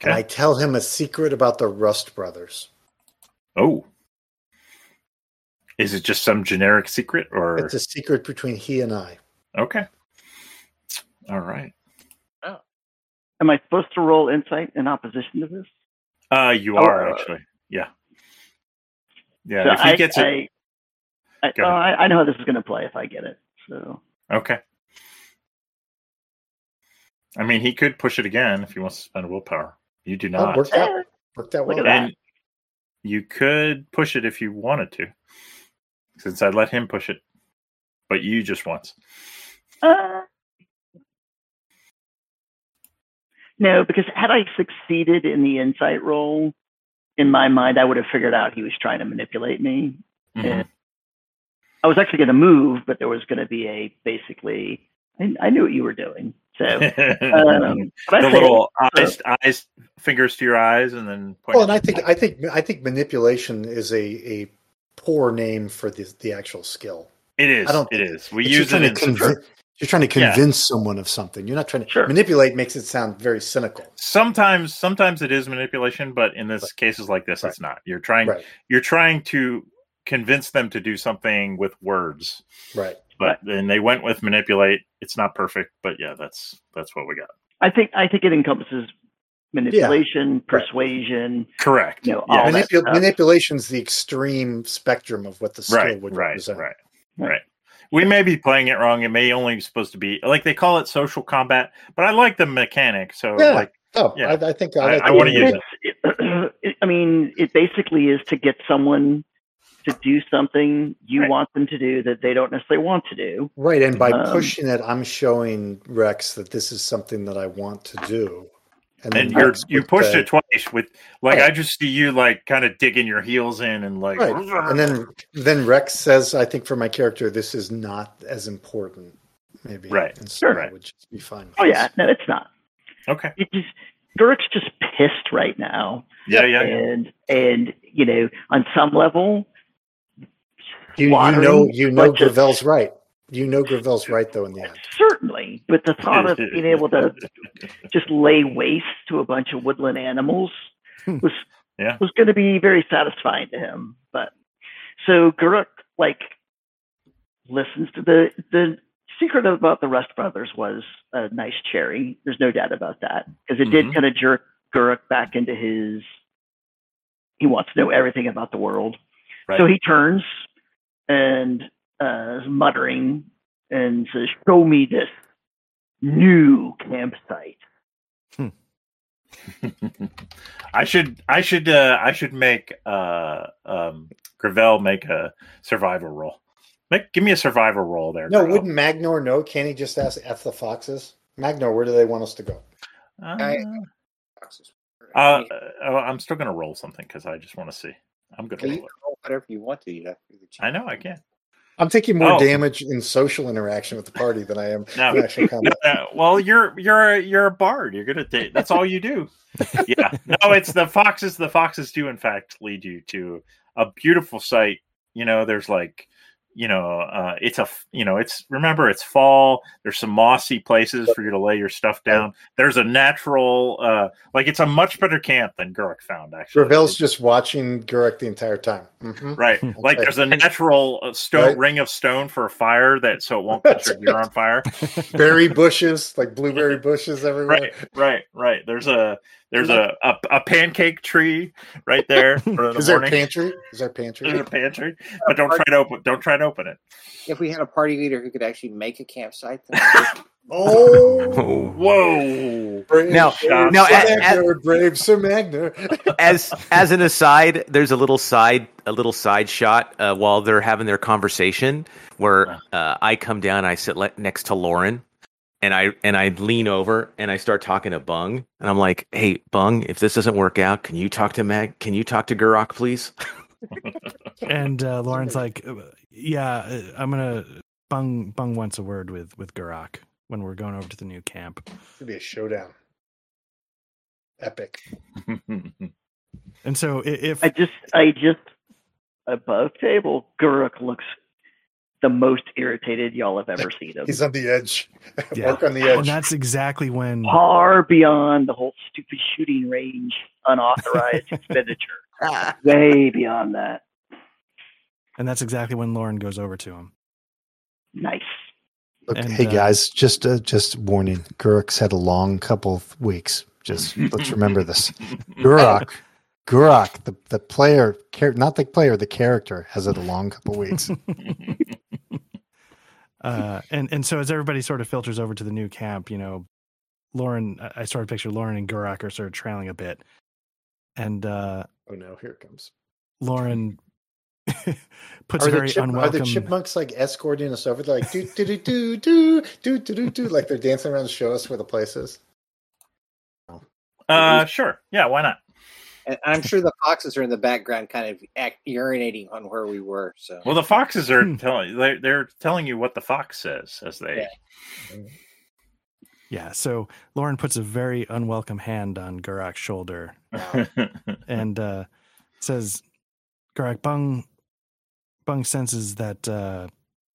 And I tell him a secret about the Rust Brothers. Oh, is it just some generic secret or It's a secret between he and I. okay? All right. Am I supposed to roll insight in opposition to this? Uh, you Oh, are uh, actually. Yeah. Yeah. So if he I, gets it, I, I, oh. I, I know how this is going to play if I get it. So okay. I mean, he could push it again if he wants to spend willpower. You do Oh, not. worked out. Eh, Worked out Look well. at that. And you could push it if you wanted to, since I let him push it, but you just once. Uh, no, because had I succeeded in the insight roll, in my mind, I would have figured out he was trying to manipulate me. Mhm. Yeah. I was actually going to move, but there was going to be a basically. I, I knew what you were doing, So (laughs) um, the little eyes, eyes, fingers to your eyes, and then. Well, and I think I think I think manipulation is a a poor name for the the actual skill. It is. I don't. It is. We use it in. Conv- you're trying to convince yeah. someone of something. You're not trying to sure. manipulate. Makes it sound very cynical. Sometimes, sometimes it is manipulation, but in this right. cases like this, right. it's not. You're trying. Right. You're trying to convince them to do something with words. Right. But then they went with manipulate. It's not perfect, but yeah, that's that's what we got. I think I think it encompasses manipulation, yeah. persuasion. Correct. You know, yeah. Manipul- manipulation's the extreme spectrum of what the skill right, would right, represent. Right. Right. Right. We may be playing it wrong. It may only be supposed to be like they call it social combat, but I like the mechanic. So yeah. like Oh, yeah. I, I think I, I, I want to use it. it. I mean, it basically is to get someone to do something you right. want them to do that they don't necessarily want to do. Right. And by um, pushing it, I'm showing Rex that this is something that I want to do. And, and you're you pushed the, it twice with like right. I just see you like kind of digging your heels in and like right. and then then Rex says I think for my character this is not as important maybe right and so sure. would just be fine. Oh yeah, no, it's not. Okay. It just Guruk's just pissed right now. Yeah, yeah. And and you know on some level you, you know, you know, Gravel's right. You know, Gravel's right though in the end. Certainly, but the thought of being (laughs) able to just lay waste to a bunch of woodland animals hmm. was yeah. was going to be very satisfying to him. But so Guruk like listens to the the secret about the Rust Brothers was a nice cherry. There's no doubt about that because it mm-hmm. did kind of jerk Guruk back into his. He wants to know everything about the world, right. so he turns and uh, muttering and says, "Show me this new campsite." Hmm. (laughs) I should, I should, uh, I should make uh, um, Gravel make a survival roll. Make, give me a survival roll there. No, Gravel. wouldn't Magnor know? Can he just ask F the foxes? Magnor, where do they want us to go? Uh, uh, uh, I'm still going to roll something because I just want to see. I'm going to roll, roll whatever you want to. You I know I can. I'm taking more oh. damage in social interaction with the party than I am no, actual combat. No, well, you're you're a, you're a bard. You're gonna take. That's all you do. yeah. No, it's the foxes. The foxes do in fact lead you to a beautiful site. You know, there's like you know, uh, it's a, you know, it's remember it's fall. There's some mossy places for you to lay your stuff down. There's a natural, uh, like it's a much better camp than Guruk found. Actually, Gravel's just watching Guruk the entire time. Mm-hmm. Right, like there's a natural uh, stone right. ring of stone for a fire that so it won't catch your gear on (laughs) fire. Berry bushes, like blueberry bushes everywhere. Right, right, right. There's a there's a, a, a, pancake tree right there. For (laughs) the Is morning. there a pantry? Is there a pantry? There's a pantry, (laughs) but don't try to open. Don't try to open it. If we had a party leader who could actually make a campsite. (laughs) oh, whoa! Brave now, now, as, brave Sir Magna. as as an aside, there's a little side a little side shot uh, while they're having their conversation where uh, I come down, and I sit le- next to Lauren and I and I lean over and I start talking to Bung, and I'm like, "Hey, Bung, if this doesn't work out, can you talk to Mag? Can you talk to Gurok, please?" (laughs) and uh, (laughs) Lauren's like, "Yeah, uh, I'm gonna." Bung Bung wants a word with with Gurok when we're going over to the new camp. It'd be a showdown. Epic. and so if I just I just above table, Gurok looks the most irritated y'all have ever seen him. He's on the edge. (laughs) Yeah. Mark on the edge. And that's exactly when far beyond the whole stupid shooting range, unauthorized (laughs) expenditure. Way beyond that. And that's exactly when Lauren goes over to him. Nice. Look, and, hey uh, guys, just uh, just warning. Guruk's had a long couple of weeks. Just (laughs) let's remember this. Guruk Gurok, the, the player, not the player, the character has had a long couple of weeks. Uh, and and so as everybody sort of filters over to the new camp, you know, Lauren, I sort of picture Lauren and Gurok are sort of trailing a bit, and uh, oh no, here it comes. Lauren (laughs) puts are very chip, unwelcome. Are the chipmunks like escorting us over? They're like do do do do do do do do do, like they're dancing around to show us where the place is. Uh, sure, yeah, why not? And I'm sure the foxes are in the background, kind of act, urinating on where we were. So, well, the foxes are hmm. telling they're, they're telling you what the fox says as they. Yeah. Yeah. So Lauren puts a very unwelcome hand on Garak's shoulder (laughs) and uh, says, "Garak, Bung, Bung senses that uh,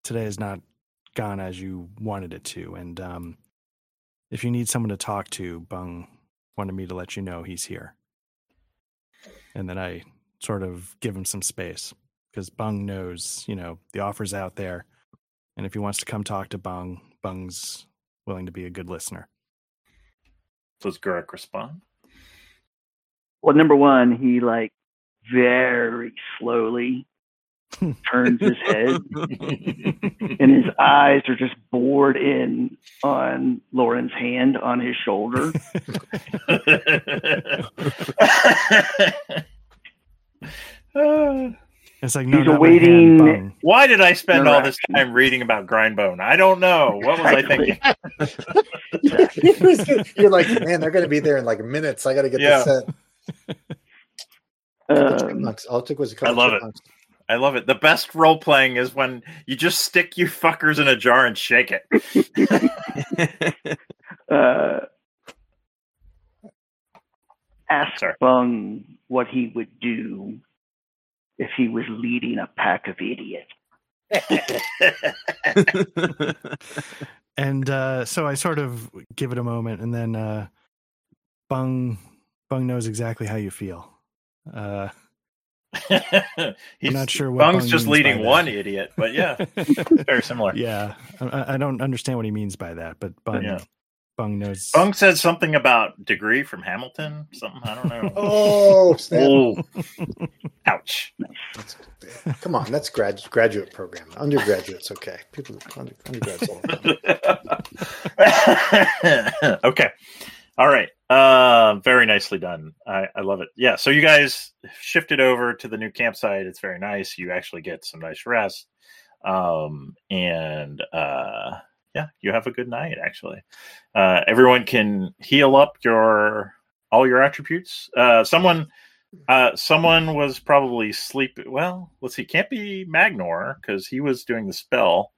today has not gone as you wanted it to. And um, if you need someone to talk to, Bung wanted me to let you know he's here. And then I sort of give him some space because Bung knows, you know, the offer's out there. And if he wants to come talk to Bung, Bung's willing to be a good listener. Does Gurak respond? Well, number one, he like very slowly (laughs) turns his head (laughs) and his eyes are just bored in on Lauren's hand on his shoulder. (laughs) It's like no, He's awaiting- Why did I spend all this time reading about Grindbone? I don't know. What was I thinking? You're like, man, they're going to be there in like minutes. I got to get Yeah. this set. Um, Chipmunks. All it was a couple I love it. Chipmunks. I love it. The best role playing is when you just stick you fuckers in a jar and shake it. (laughs) uh, asked Sorry. Bung what he would do if he was leading a pack of idiots. (laughs) (laughs) and uh, so I sort of give it a moment, and then uh, Bung Bung knows exactly how you feel. Uh, (laughs) He's not sure what Bung's Bung just means by leading that. one idiot, but yeah, (laughs) very similar. yeah, I, I don't understand what he means by that, but Bung Yeah. Bung knows. Bung said something about degree from Hamilton. Something I don't know. Oh, snap. Oh, (laughs) ouch. That's- come on, that's grad graduate program. Undergraduate's okay. People under, undergrads all okay. All right. Uh, very nicely done. I, I love it. Yeah. So you guys shifted over to the new campsite. It's very nice. You actually get some nice rest. Um, and uh, yeah, you have a good night. Actually, uh, everyone can heal up your all your attributes. Uh, someone. Uh, someone was probably sleep. Well, let's see. Can't be Magnor because he was doing the spell.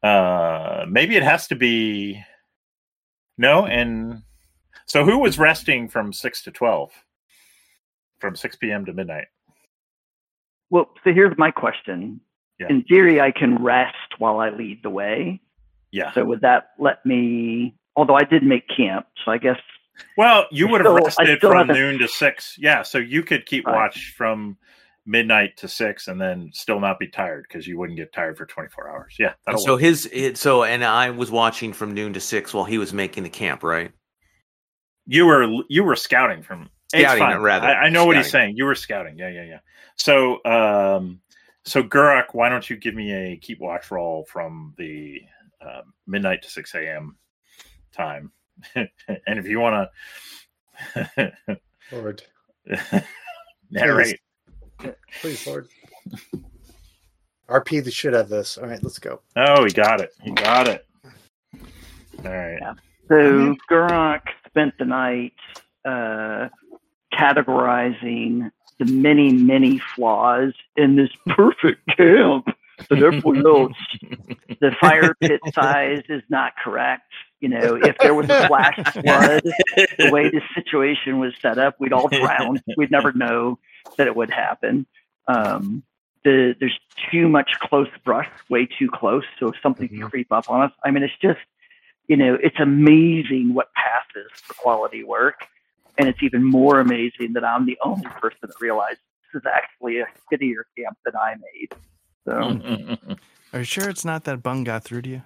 Uh, maybe it has to be no. And so, who was resting from six to twelve? From six p.m. to midnight. Well, so here's my question. Yeah. In theory, I can rest while I lead the way. Yeah. So would that let me? Although I did make camp, so I guess Well, you would have still- I rested from haven't- noon to six. Yeah, so you could keep Right. watch from midnight to six, and then still not be tired because you wouldn't get tired for twenty four hours. Yeah, so work. his it, so and I was watching from noon to six while he was making the camp, right? You were you were scouting from it's Scouting, fine. rather. I, I know what he's saying. You were scouting. Yeah, yeah, yeah. So, um, so Gurak, why don't you give me a keep watch roll from the uh, midnight to six a.m. time, (laughs) and if you want to Lord. (laughs) narrate. Please, Lord. RP the shit out of this. All right, let's go. Oh, he got it. He got it. All right. Yeah. So Gurok spent the night uh, categorizing the many, many flaws in this (laughs) perfect camp that everyone else. The fire pit size is not correct. You know, if there was a flash flood, the way this situation was set up, we'd all drown. We'd never know that it would happen. Um, the, there's too much close brush, way too close. So if something Mhm. creep up on us, I mean, it's just, you know, it's amazing what passes for quality work. And it's even more amazing that I'm the only person that realized this is actually a shittier camp than I made. So, (laughs) Are you sure it's not that Bung got through to you?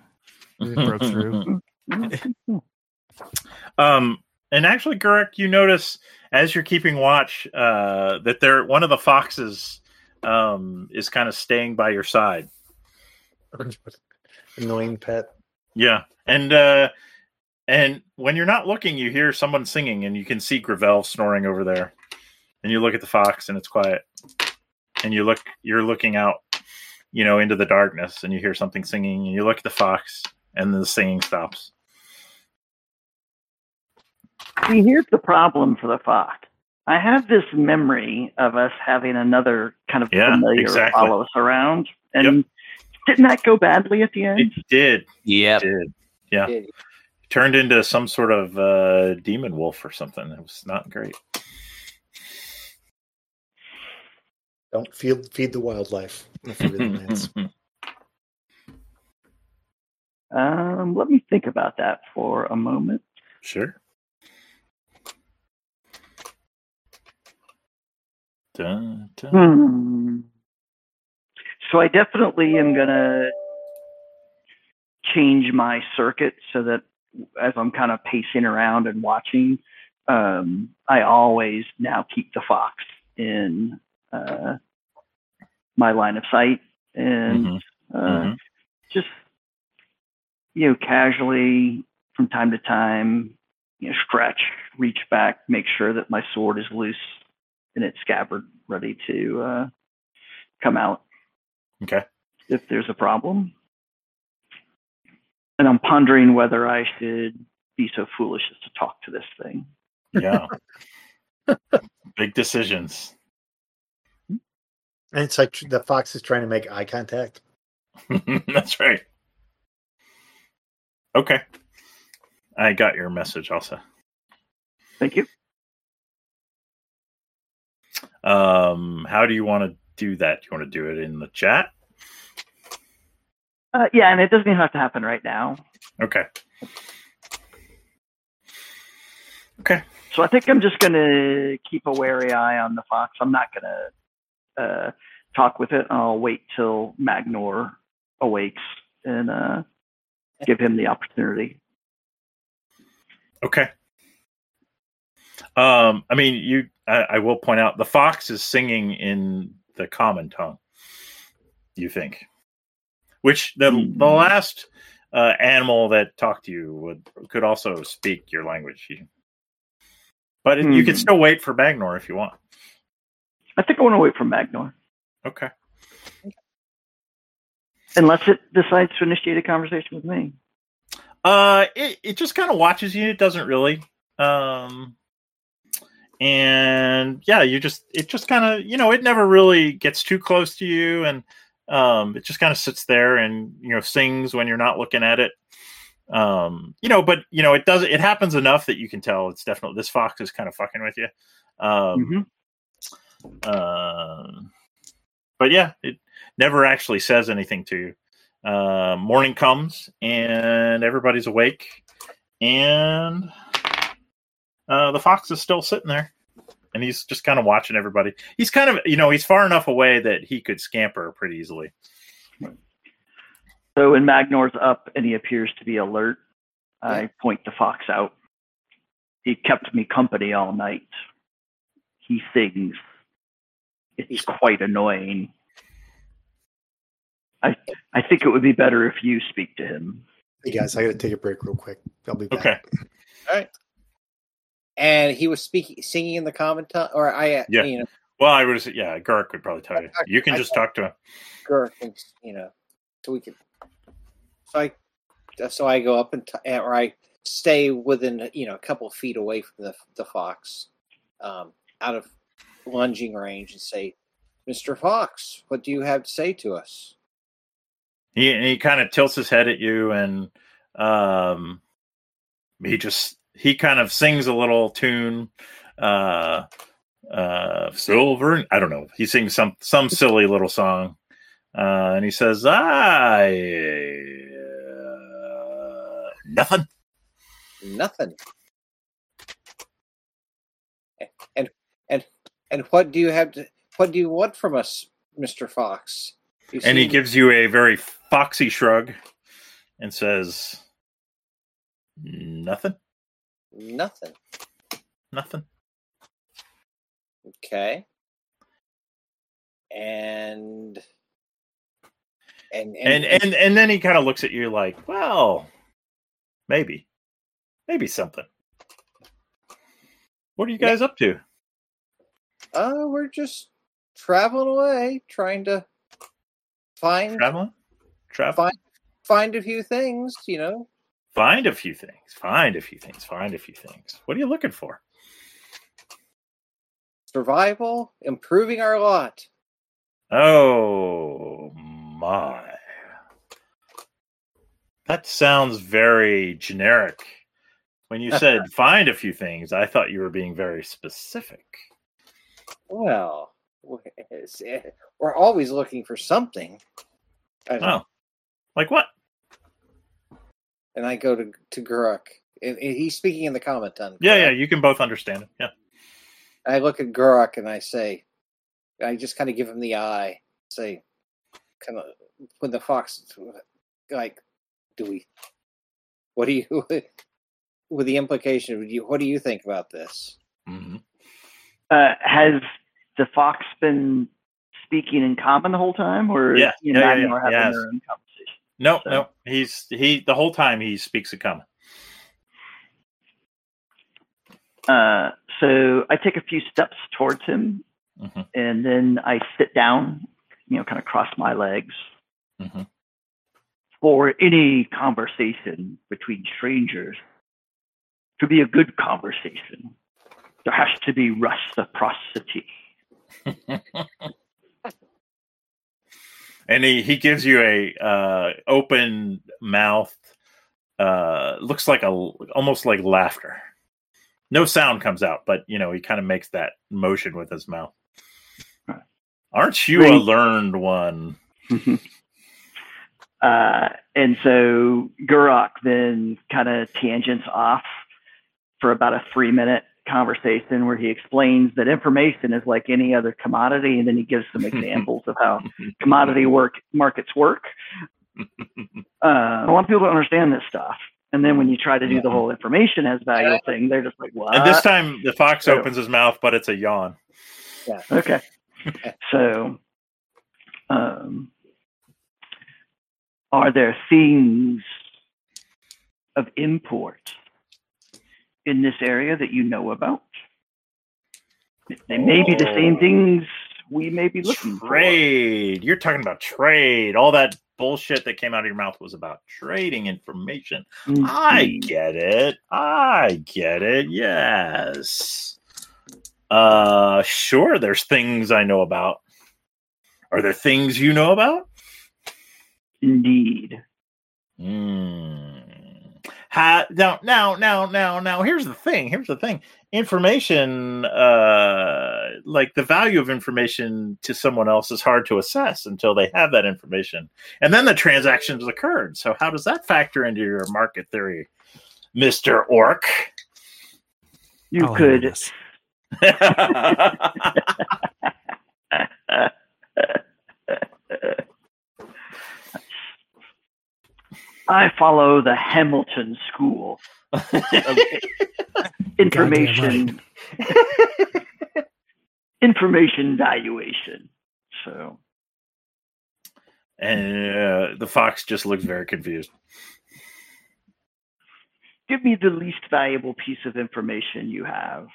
It broke through. (laughs) Um, and actually, Gurak, you notice as you're keeping watch uh, that there one of the foxes um, is kind of staying by your side. (laughs) Annoying pet. Yeah, and uh, and when you're not looking, you hear someone singing, and you can see Gravel snoring over there. And you look at the fox, and it's quiet. And you look, you're looking out, you know, into the darkness, and you hear something singing, and you look at the fox, and the singing stops. See, here's the problem for the fox. I have this memory of us having another kind of Yeah, familiar exactly. follow us around. And didn't that go badly at the end? It did, Yep. did, yeah. Did- turned into some sort of uh, demon wolf or something. It was not great. Don't feed feed the wildlife. if you really lands. Um, let me think about that for a moment. sure. Dun, dun. Hmm. So I definitely am gonna change my circuit so that as I'm kind of pacing around and watching, um, I always now keep the fox in uh, my line of sight and Mhm, uh, mhm. just you know casually from time to time you know stretch reach back make sure that my sword is loose in its scabbard ready to uh, come out Okay. if there's a problem and i'm pondering whether i should be so foolish as to talk to this thing Yeah. (laughs) Big decisions. And it's like the fox is trying to make eye contact. (laughs) That's right. Okay. I got your message also. thank you Um, how do you want to do that? Do you want to do it in the chat? uh, yeah and it doesn't even have to happen right now Okay. Okay. So I think I'm just going to keep a wary eye on the fox. I'm not going to uh, talk with it. I'll wait till Magnor awakes and uh, give him the opportunity. Okay. Um, I mean, you. I, I will point out the fox is singing in the common tongue. You think, which the the Hmm. last uh, animal that talked to you would could also speak your language. But it, you can Hmm. still wait for Magnor if you want. I think I want to wait for Magnor Okay. unless it decides to initiate a conversation with me. Uh, it it just kind of watches you. It doesn't really. Um, and yeah, you just it just kind of you know it never really gets too close to you, and um, it just kind of sits there and you know sings when you're not looking at it. Um, you know, but you know it does it happens enough that you can tell it's definitely this fox is kind of fucking with you. Um, Mhm. uh, but yeah, it never actually says anything to you. Uh, morning comes and everybody's awake, and uh, the fox is still sitting there, and he's just kind of watching everybody. He's kind of, you know, he's far enough away that he could scamper pretty easily. So when Magnor's up and he appears to be alert, I point the fox out. He kept me company all night. He sings. It's quite annoying. I I think it would be better if you speak to him. Hey guys, I got to take a break real quick. I'll be back. Okay. And he was speaking, singing in the comment or I, uh, Yeah. you know, Well, I would, yeah, Gark would probably tell you. You can I- just talk to him. Gurk, and, you know, so we can. So I, so I go up and t- or I stay within you know a couple feet away from the the fox, um, out of lunging range, and say, "Mister Fox, what do you have to say to us?" He he kind of tilts his head at you, and um, he just he kind of sings a little tune, uh, uh, silver. I don't know. He sings some some silly little song, uh, and he says, "I uh, nothing." Nothing. And and and what do you have to? What do you want from us, Mister Fox? You And he gives you a very foxy shrug, and says, "Nothing, nothing. nothing." Okay. And and and and and then he kind of looks at you like, well, maybe, maybe something. What are you guys up to? uh, we're just traveling away, trying to find Traveling, travel, Fine. find a few things. You know, find a few things, find a few things, find a few things. What are you looking for? survival, improving our lot. Oh my! That sounds very generic. When you (laughs) said find a few things, I thought you were being very specific. Well, eh, eh, we're always looking for something. Oh, like what? And I go to to Guruk, and he's speaking in the comment on. Yeah, yeah, you can both understand it. Yeah. I look at Guruk and I say, I just kind of give him the eye, say, kind of when the fox, like, do we? What do you? (laughs) With the implication, you, what do you think about this? Mm-hmm. Uh, has the fox been speaking in common the whole time, or Yeah, you yeah, know, yeah, having yeah, their yes. No, So- no, he's he the whole time he speaks a common. Uh, so I take a few steps towards him, Mhm. and then I sit down, you know, kind of cross my legs. Mhm. For any conversation between strangers to be a good conversation, there has to be reciprocity. (laughs) and he, he gives you a uh, open mouth uh, looks like a almost like laughter. No sound comes out but you know he kind of makes that motion with his mouth. Aren't you a learned one? (laughs) Uh, and so Gurok then kind of tangents off for about a three minute conversation where he explains that information is like any other commodity, and then he gives some (laughs) examples of how commodity work markets work. Uh, a lot of people don't understand this stuff, and then when you try to do the whole information as value thing, they're just like, "What?" and this time the fox so- opens his mouth but it's a yawn Yeah. Okay. (laughs) so, um, are there things of import in this area that you know about? They may be the same Oh. things we may be looking for. trade you're talking about trade all that bullshit that came out of your mouth was about trading information for. I get it. I get it. Yes. Uh sure there's things I know about. Are there things you know about? Indeed. Hmm. Ha, now, now, now, now, now. Here's the thing. Here's the thing. Information, uh, like the value of information to someone else, is hard to assess until they have that information, and then the transactions occurred. So, how does that factor into your market theory, Mister Orc? You I'll handle could. (laughs) (laughs) this. I follow the Hamilton School of (laughs) information (laughs) information valuation. So and uh, the fox just looks very confused. give me the least valuable piece of information you have.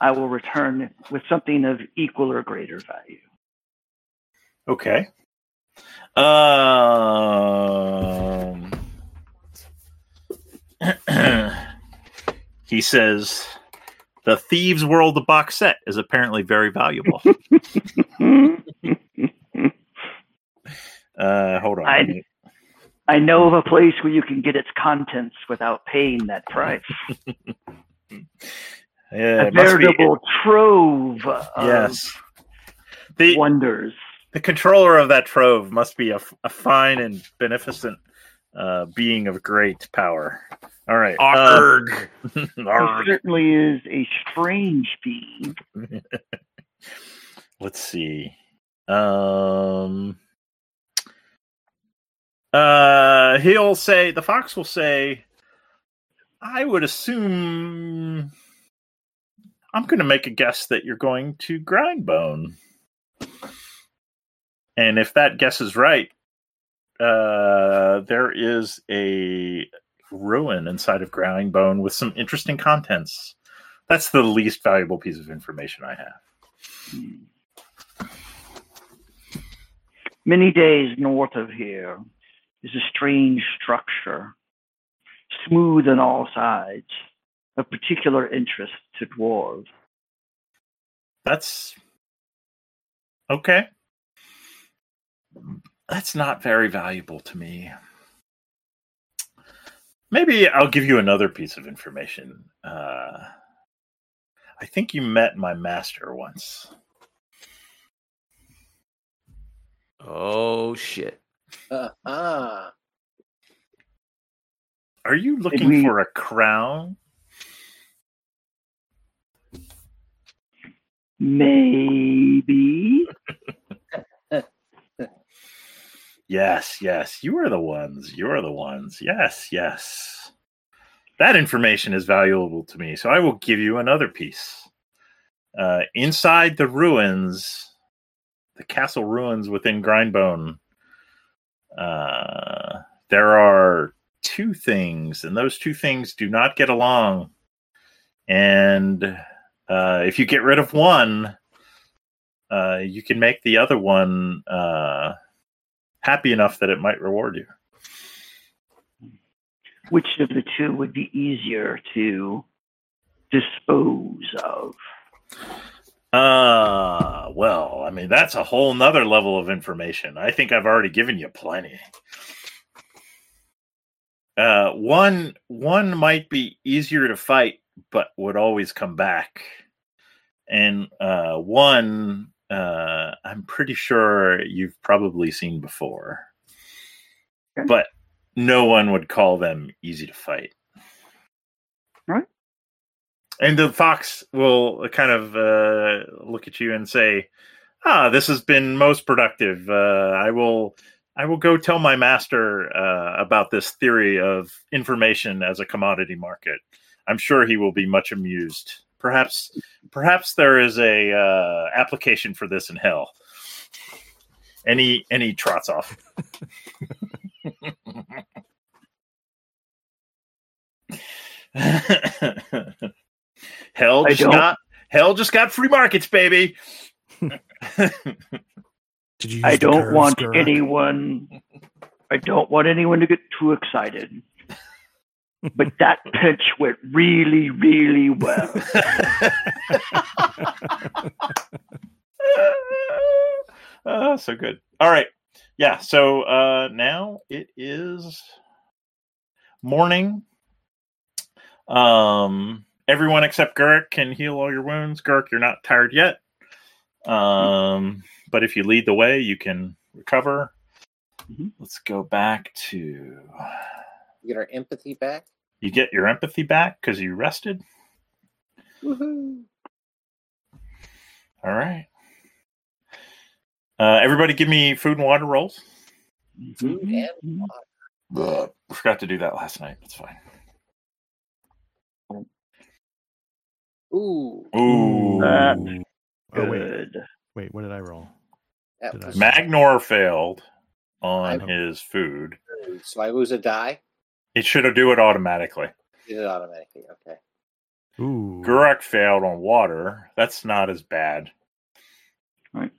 I will return with something of equal or greater value. Okay. Um. (clears throat) he says the Thieves World box set is apparently very valuable. (laughs) uh, hold on. I- I know of a place where you can get its contents without paying that price. (laughs) Yeah, a veritable trove of yes. The wonders. The controller of that trove must be a fine and beneficent uh, being of great power. All right. uh, Arg. (laughs) It arg. certainly is a strange being. (laughs) Let's see. Um uh he'll say the fox will say I would assume I'm going to make a guess that you're going to Grindbone. And if that guess is right, uh there is a ruin inside of Grindbone with some interesting contents. That's the least valuable piece of information I have. Many days north of here is a strange structure, smooth on all sides, of particular interest to dwarves. That's okay. That's not very valuable to me. maybe I'll give you another piece of information. Uh, I think you met my master once. Oh shit! Uh-huh. Are you looking we- for a crown? Maybe. (laughs) Yes, yes. You are the ones. You are the ones. Yes, yes. That information is valuable to me, so I will give you another piece. Uh, inside the ruins, the castle ruins within Grindbone, uh, there are two things, and those two things do not get along. And uh, if you get rid of one, uh, you can make the other one uh, happy enough that it might reward you. Which of the two would be easier to dispose of? Uh, well, I mean, that's a whole nother level of information. I think I've already given you plenty. Uh, one one might be easier to fight, but would always come back. And uh, one, uh, I'm pretty sure you've probably seen before, Okay. but no one would call them easy to fight. Right. And the fox will kind of uh, look at you and say, "Ah, this has been most productive. Uh, I will, I will go tell my master uh, about this theory of information as a commodity market. I'm sure he will be much amused. Perhaps, perhaps there is a uh, application for this in hell." Any any trots off. (laughs) hell just got hell just got free markets, baby. (laughs) Did you? I don't want Gurk? anyone. I don't want anyone to get too excited. But that pitch went really, really well. oh, (laughs) so good. All right. Yeah. So uh, now it is morning. Um, everyone except Gurk can heal all your wounds. Gurk, you're not tired yet. Um, but if you lead the way, you can recover. Mhm. Let's go back to Get our empathy back. you get your empathy back because you rested. Woohoo. All right. Uh, everybody, give me food and water rolls. Food and water. I forgot to do that last night. That's fine. Ooh, Ooh. That's Oh wait, wait. What did I roll? Did I- was Magnor failed on I- his food. So I lose a die. It should have do it automatically. Did it automatically? Okay. Ooh. Guruk failed on water. That's not as bad. Right.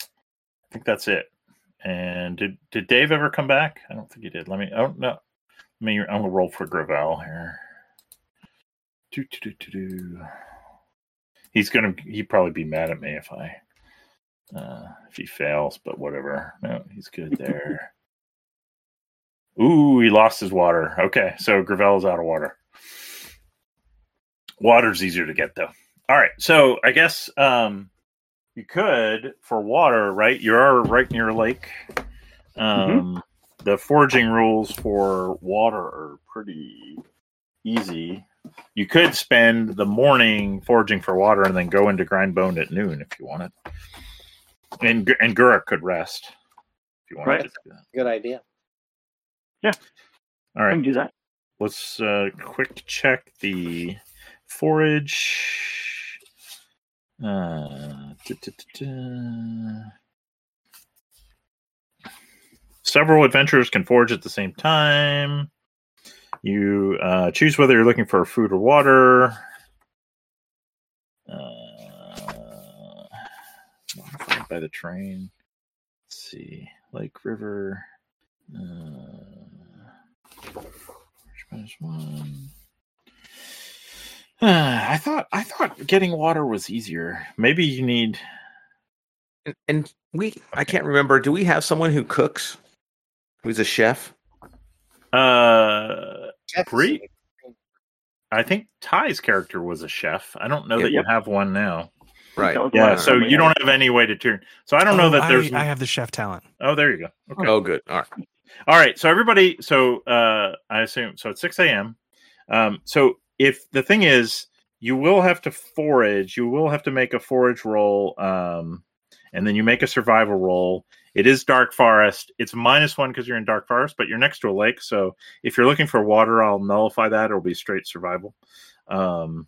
I think that's it. And did did Dave ever come back? I don't think he did. Let me. Oh no. Let me. I'm gonna roll for Gravel here. Do, do, do, do, do. He's gonna. He'd probably be mad at me if I. Uh, if he fails, but whatever. No, he's good (laughs) there. Ooh, he lost his water. Okay, so Gravel's out of water. Water's easier to get though. All right, so I guess um, you could for water, right? You're right near a lake. Um, The foraging rules for water are pretty easy. You could spend the morning foraging for water and then go into Grindbone at noon if you wanted. And and Guruk could rest if you wanted Right. to do that. Good idea. All I right. can do that. let's uh quick check the forage. Uh several adventurers can forage at the same time. You uh choose whether you're looking for food or water. Uh by the train. Let's see. Lake river uh minus one. (sighs) I thought I thought getting water was easier. Maybe you need And, and we, I can't remember. Do we have someone who cooks? Who's a chef? uh chef. Bree- I think Ty's character was a chef. I don't know Yeah. that you have one now. Right. Yeah, one so you don't have any way to turn. So I don't know Oh, that there's. I, I have the chef talent. oh, there you go. Okay. Oh, good. All right. All right. So everybody. So uh, I assume. So it's six a.m. Um, so if the thing is, you will have to forage. You will have to make a forage roll, um, and then you make a survival roll. It is dark forest. It's minus one because you're in dark forest, but you're next to a lake. So if you're looking for water, I'll nullify that. It'll be straight survival. Um,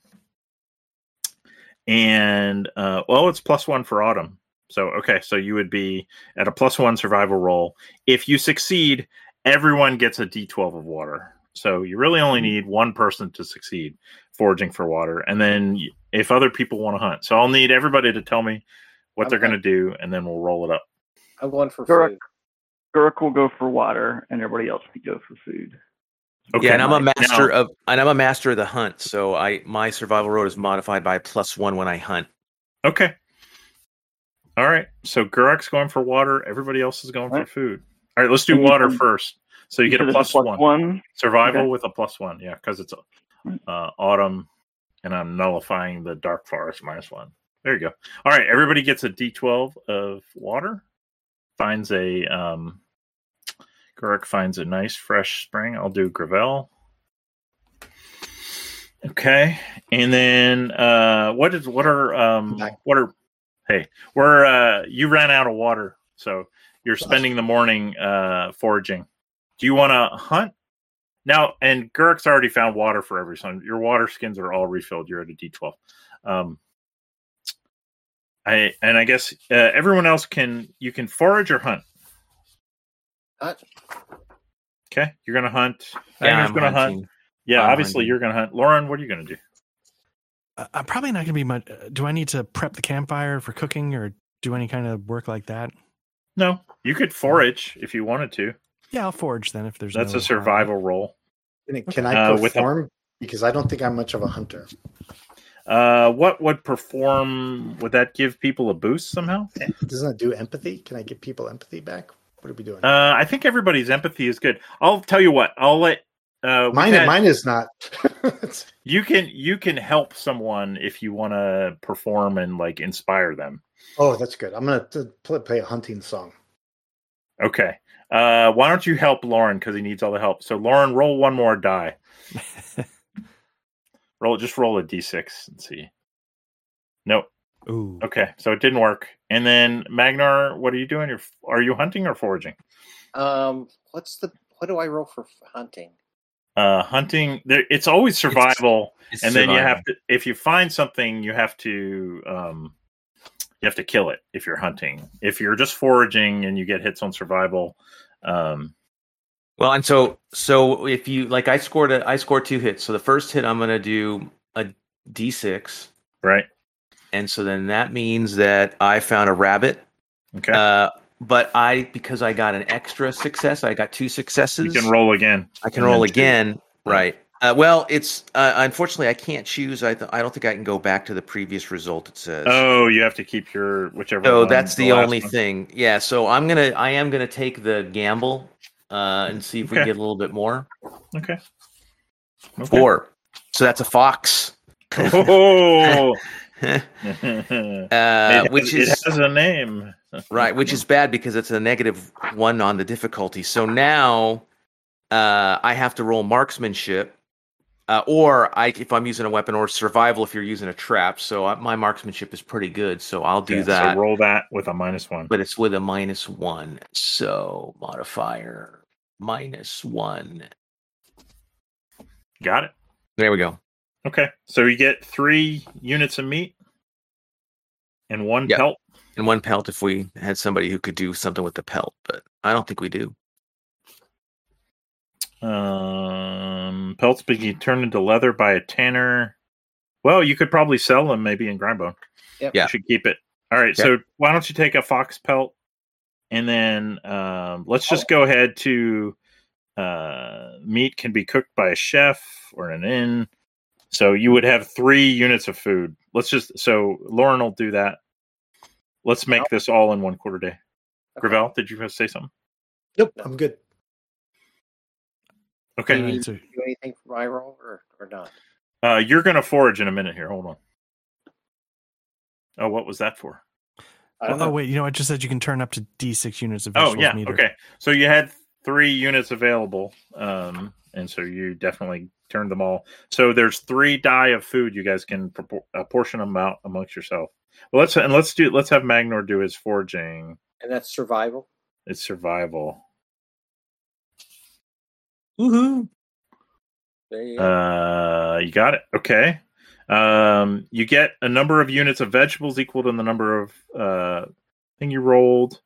and uh, well, it's plus one for autumn. So okay, so you would be at a plus one survival roll. If you succeed, everyone gets a d12 of water. So you really only hmm. need one person to succeed foraging for water, and then if other people want to hunt, so I'll need everybody to tell me what they're going to do, and then we'll roll it up. I'm going for Correct. food. Gurk will go for water, and everybody else can go for food. Okay, yeah, and I'm a now- master of and I'm a master of the hunt, so I my survival road is modified by plus one when I hunt. Okay. All right. So Gurek's going for water. Everybody else is going for Right. food. All right. Let's do water first. So you get said a plus, one. one. Survival Okay. with a plus one. Yeah, because it's Right. uh, autumn, and I'm nullifying the dark forest minus one. There you go. All right. Everybody gets a D12 of water. Finds a um, Gurek finds a nice fresh spring. I'll do Gravel. Okay, and then uh, what is what are um what are hey we're uh you ran out of water so you're spending the morning uh foraging. Do you want to hunt now? And Gurek's already found water for every son. Your water skins are all refilled. You're at a D12. Um, I and I guess uh, everyone else can you can forage or hunt. Hunt. Okay, you're gonna hunt. Yeah, Anger's I'm gonna hunt. hunting. Yeah, I'm obviously hunting. you're gonna hunt. Lauren, what are you gonna do? Uh, I'm probably not going to be much. uh, Do I need to prep the campfire for cooking or do any kind of work like that? No, you could forage if you wanted to. Yeah, I'll forage then if there's. That's no a survival roll. Can, can I Uh, with a- perform? because I don't think I'm much of a hunter. Uh, what would perform? Would that give people a boost somehow? Doesn't it do empathy? Can I give people empathy back? What are we doing? Uh, I think everybody's empathy is good. I'll tell you what. I'll let. Uh, mine, had- mine is not. (laughs) You can you can help someone if you want to perform and like inspire them. oh, that's good. I'm gonna t- play, play a hunting song. Okay. Uh, why don't you help Lauren because he needs all the help? So Lauren, roll one more die. (laughs) roll just roll a d6 and see. Nope. Ooh. Okay, so it didn't work. And then Magnar, what are you doing? You're, are you hunting or foraging? Um, what's the what do I roll for f- hunting? Uh, hunting. There, it's always survival, It's and then you have to. If you find something, you have to. Um, you have to kill it if you're hunting. If you're just foraging and you get hits on survival, um, Well, and so so if you like, I scored a I scored two hits. So the first hit, I'm gonna do a d6, right? and so then that means that I found a rabbit. Okay, Uh, but I because I got an extra success, I got two successes. you can roll again. I can and roll then two. again. Right. Uh, well, it's uh, unfortunately I can't choose. I th- I don't think I can go back to the previous result. It says. Oh, you have to keep your whichever. So one, that's the, last only one. thing. Yeah. So I'm gonna I am gonna take the gamble uh, and see if we get a little bit more. Okay. okay. Four. So that's a fox. (laughs) Oh, (laughs) uh, It- which it is has a name. (laughs) right, which is bad because it's a negative one on the difficulty. So now uh, I have to roll marksmanship, uh, or I if I'm using a weapon, or survival if you're using a trap. So I, my marksmanship is pretty good. So I'll do Okay, that, So roll that with a minus one. but it's with a minus one. So modifier minus one. Got it. There we go. Okay, so you get three units of meat and one Yep. pelt. And one pelt if we had somebody who could do something with the pelt, but I don't think we do. Um, pelts being turned into leather by a tanner. Well, you could probably sell them maybe in Grindbone. Yep. Yeah. You should keep it. All right, so why don't you take a fox pelt and then um, let's just go ahead to uh, meat can be cooked by a chef or an inn. So you would have three units of food. Let's just so Lauren will do that. Let's make this all in one quarter day. Gravel, did you say something? Nope, I'm good. Okay. All right, so anything for my roll or, or not? Uh, you're going to forage in a minute here. Hold on. Oh, what was that for? Oh, oh, wait, you know, I just said you can turn up to D6 units of Oh, yeah. meter. Okay. So you had three units available. Um, and so you definitely turned them all. So there's three die of food. You guys can apportion them out amongst yourself. Well, let's and let's do let's have Magnor do his foraging. And that's survival. It's survival. Woohoo! There you go. Uh, you got it. Okay. Um, you get a number of units of vegetables equal to the number of uh thing you rolled.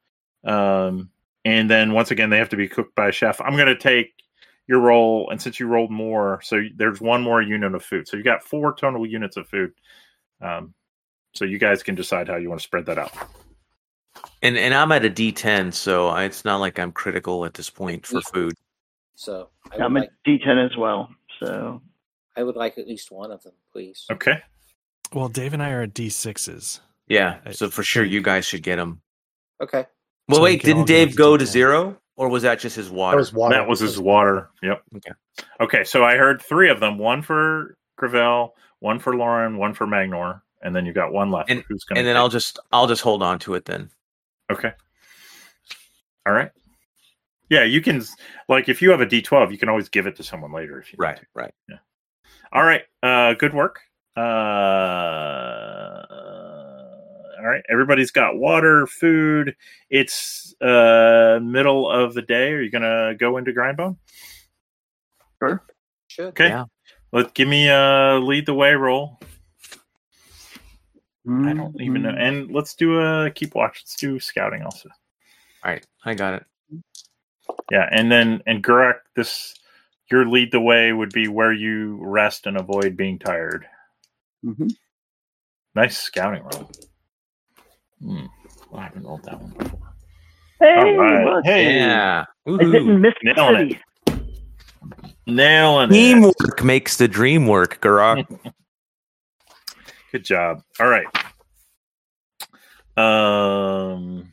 Um, and then once again, they have to be cooked by a chef. I'm gonna take your roll, and since you rolled more, so there's one more unit of food. So you've got four total units of food. Um, so you guys can decide how you want to spread that out. And and I'm at a D10, so I, it's not like I'm critical at this point for food. so I I'm a like, D10 as well. So I would like at least one of them, please. Okay. Well, Dave and I are at D6s. Yeah, so for sure you guys should get them. Okay. Well, So wait, can all didn't Dave go to D10. zero, or was that just his That water? was water. That was his water. Yep. Okay. Okay. So I heard three of them: one for Gravel, one for Lauren, one for Magnor, and then you've got one left. And- Who's gonna? and then take- I'll just I'll just hold on to it then. Okay. All right. Yeah, you can like if you have a D twelve, you can always give it to someone later if you need Right, to. right. All right. Uh good work. Uh all right. Everybody's got water, food. It's uh middle of the day. Are you gonna go into Grindbone? Sure. Should. Okay. Yeah. Let give me a lead the way roll. I don't even know. Mhm. And let's do a keep watch. Let's do scouting also. All right, I got it. Yeah, and then and Gurak, this your lead the way would be where you rest and avoid being tired. Mm-hmm. Nice scouting roll. Hmm. Well, I haven't rolled that one before. Hey, All right. look, Hey, Yeah. I didn't miss the Nailing city. nailing it. Teamwork makes the dream work, Garak. (laughs) Good job. All right. Um,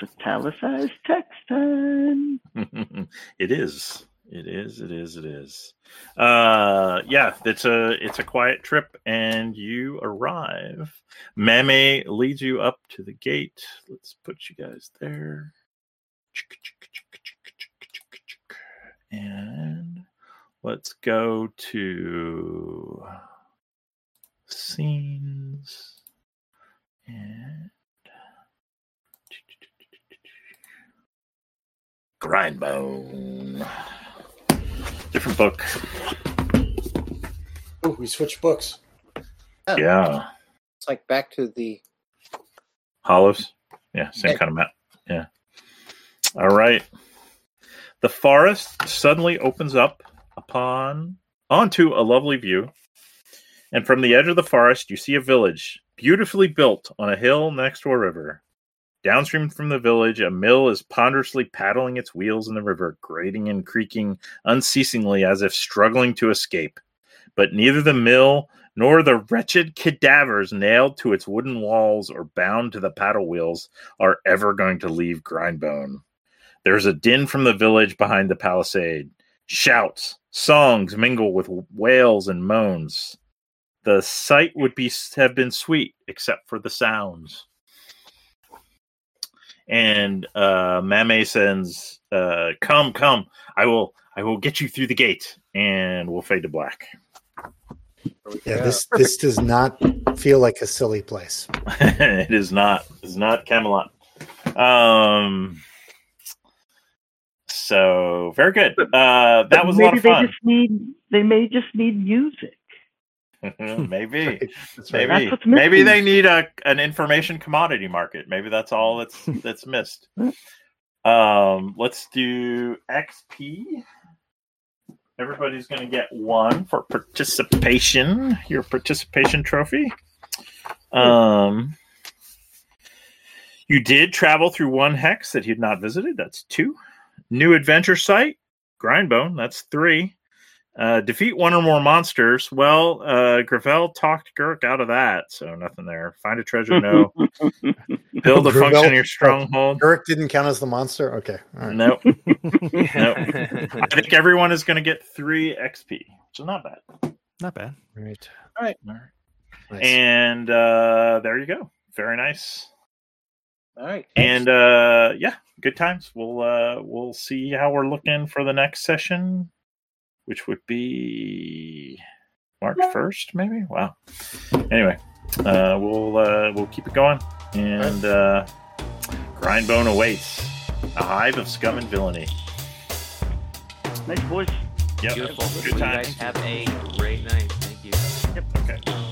It's italicized text time. (laughs) it is. It is. It is. It is. Uh, yeah. It's a it's a quiet trip, and you arrive. Mame leads you up to the gate. Let's put you guys there. And let's go to scenes and Grindbone. Different book. Ooh, we switched books. Yeah. It's like back to the Hollows. Yeah, same Okay. kind of map. Yeah. All right. The forest suddenly opens up upon onto a lovely view. And from the edge of the forest, you see a village, beautifully built on a hill next to a river. Downstream from the village, a mill is ponderously paddling its wheels in the river, grating and creaking unceasingly as if struggling to escape. But neither the mill nor the wretched cadavers nailed to its wooden walls or bound to the paddle wheels are ever going to leave Grindbone. There's a din from the village behind the palisade. Shouts, songs mingle with wails and moans. The sight would be have been sweet except for the sounds. And uh, Mame sends, uh, "Come, come! I will, I will get you through the gate." And we'll fade to black. Yeah, this this does not feel like a silly place. (laughs) it is not. It's not Camelot. Um. So very good. Uh, that But was a maybe lot of they fun. just need they may just need music. (laughs) maybe, That's right. maybe, That's maybe they need a an information commodity market. Maybe that's all that's (laughs) that's missed. Um, let's do XP. Everybody's going to get one for participation. Your participation trophy. Um, you did travel through one hex that you'd not visited. That's two. New adventure site, Grindbone. That's three. Uh, defeat one or more monsters. Well, uh, Gravel talked Girk out of that, so nothing there. Find a treasure, no. (laughs) Build a Gravel- function in your stronghold. Girk didn't count as the monster. Okay, all right. Nope. (laughs) (laughs) I think everyone is going to get three XP, which is not bad. Not bad. Right. All right. Nice. And uh, there you go. Very nice. All right. And uh, yeah, good times. We'll uh, we'll see how we're looking for the next session, which would be March first, maybe. Wow. Anyway, uh, we'll uh, we'll keep it going, and uh, Grindbone awaits a hive of scum and villainy. Nice boys. Yep. Beautiful. Good You times. guys have a great night. Thank you. Yep. Okay. Good night.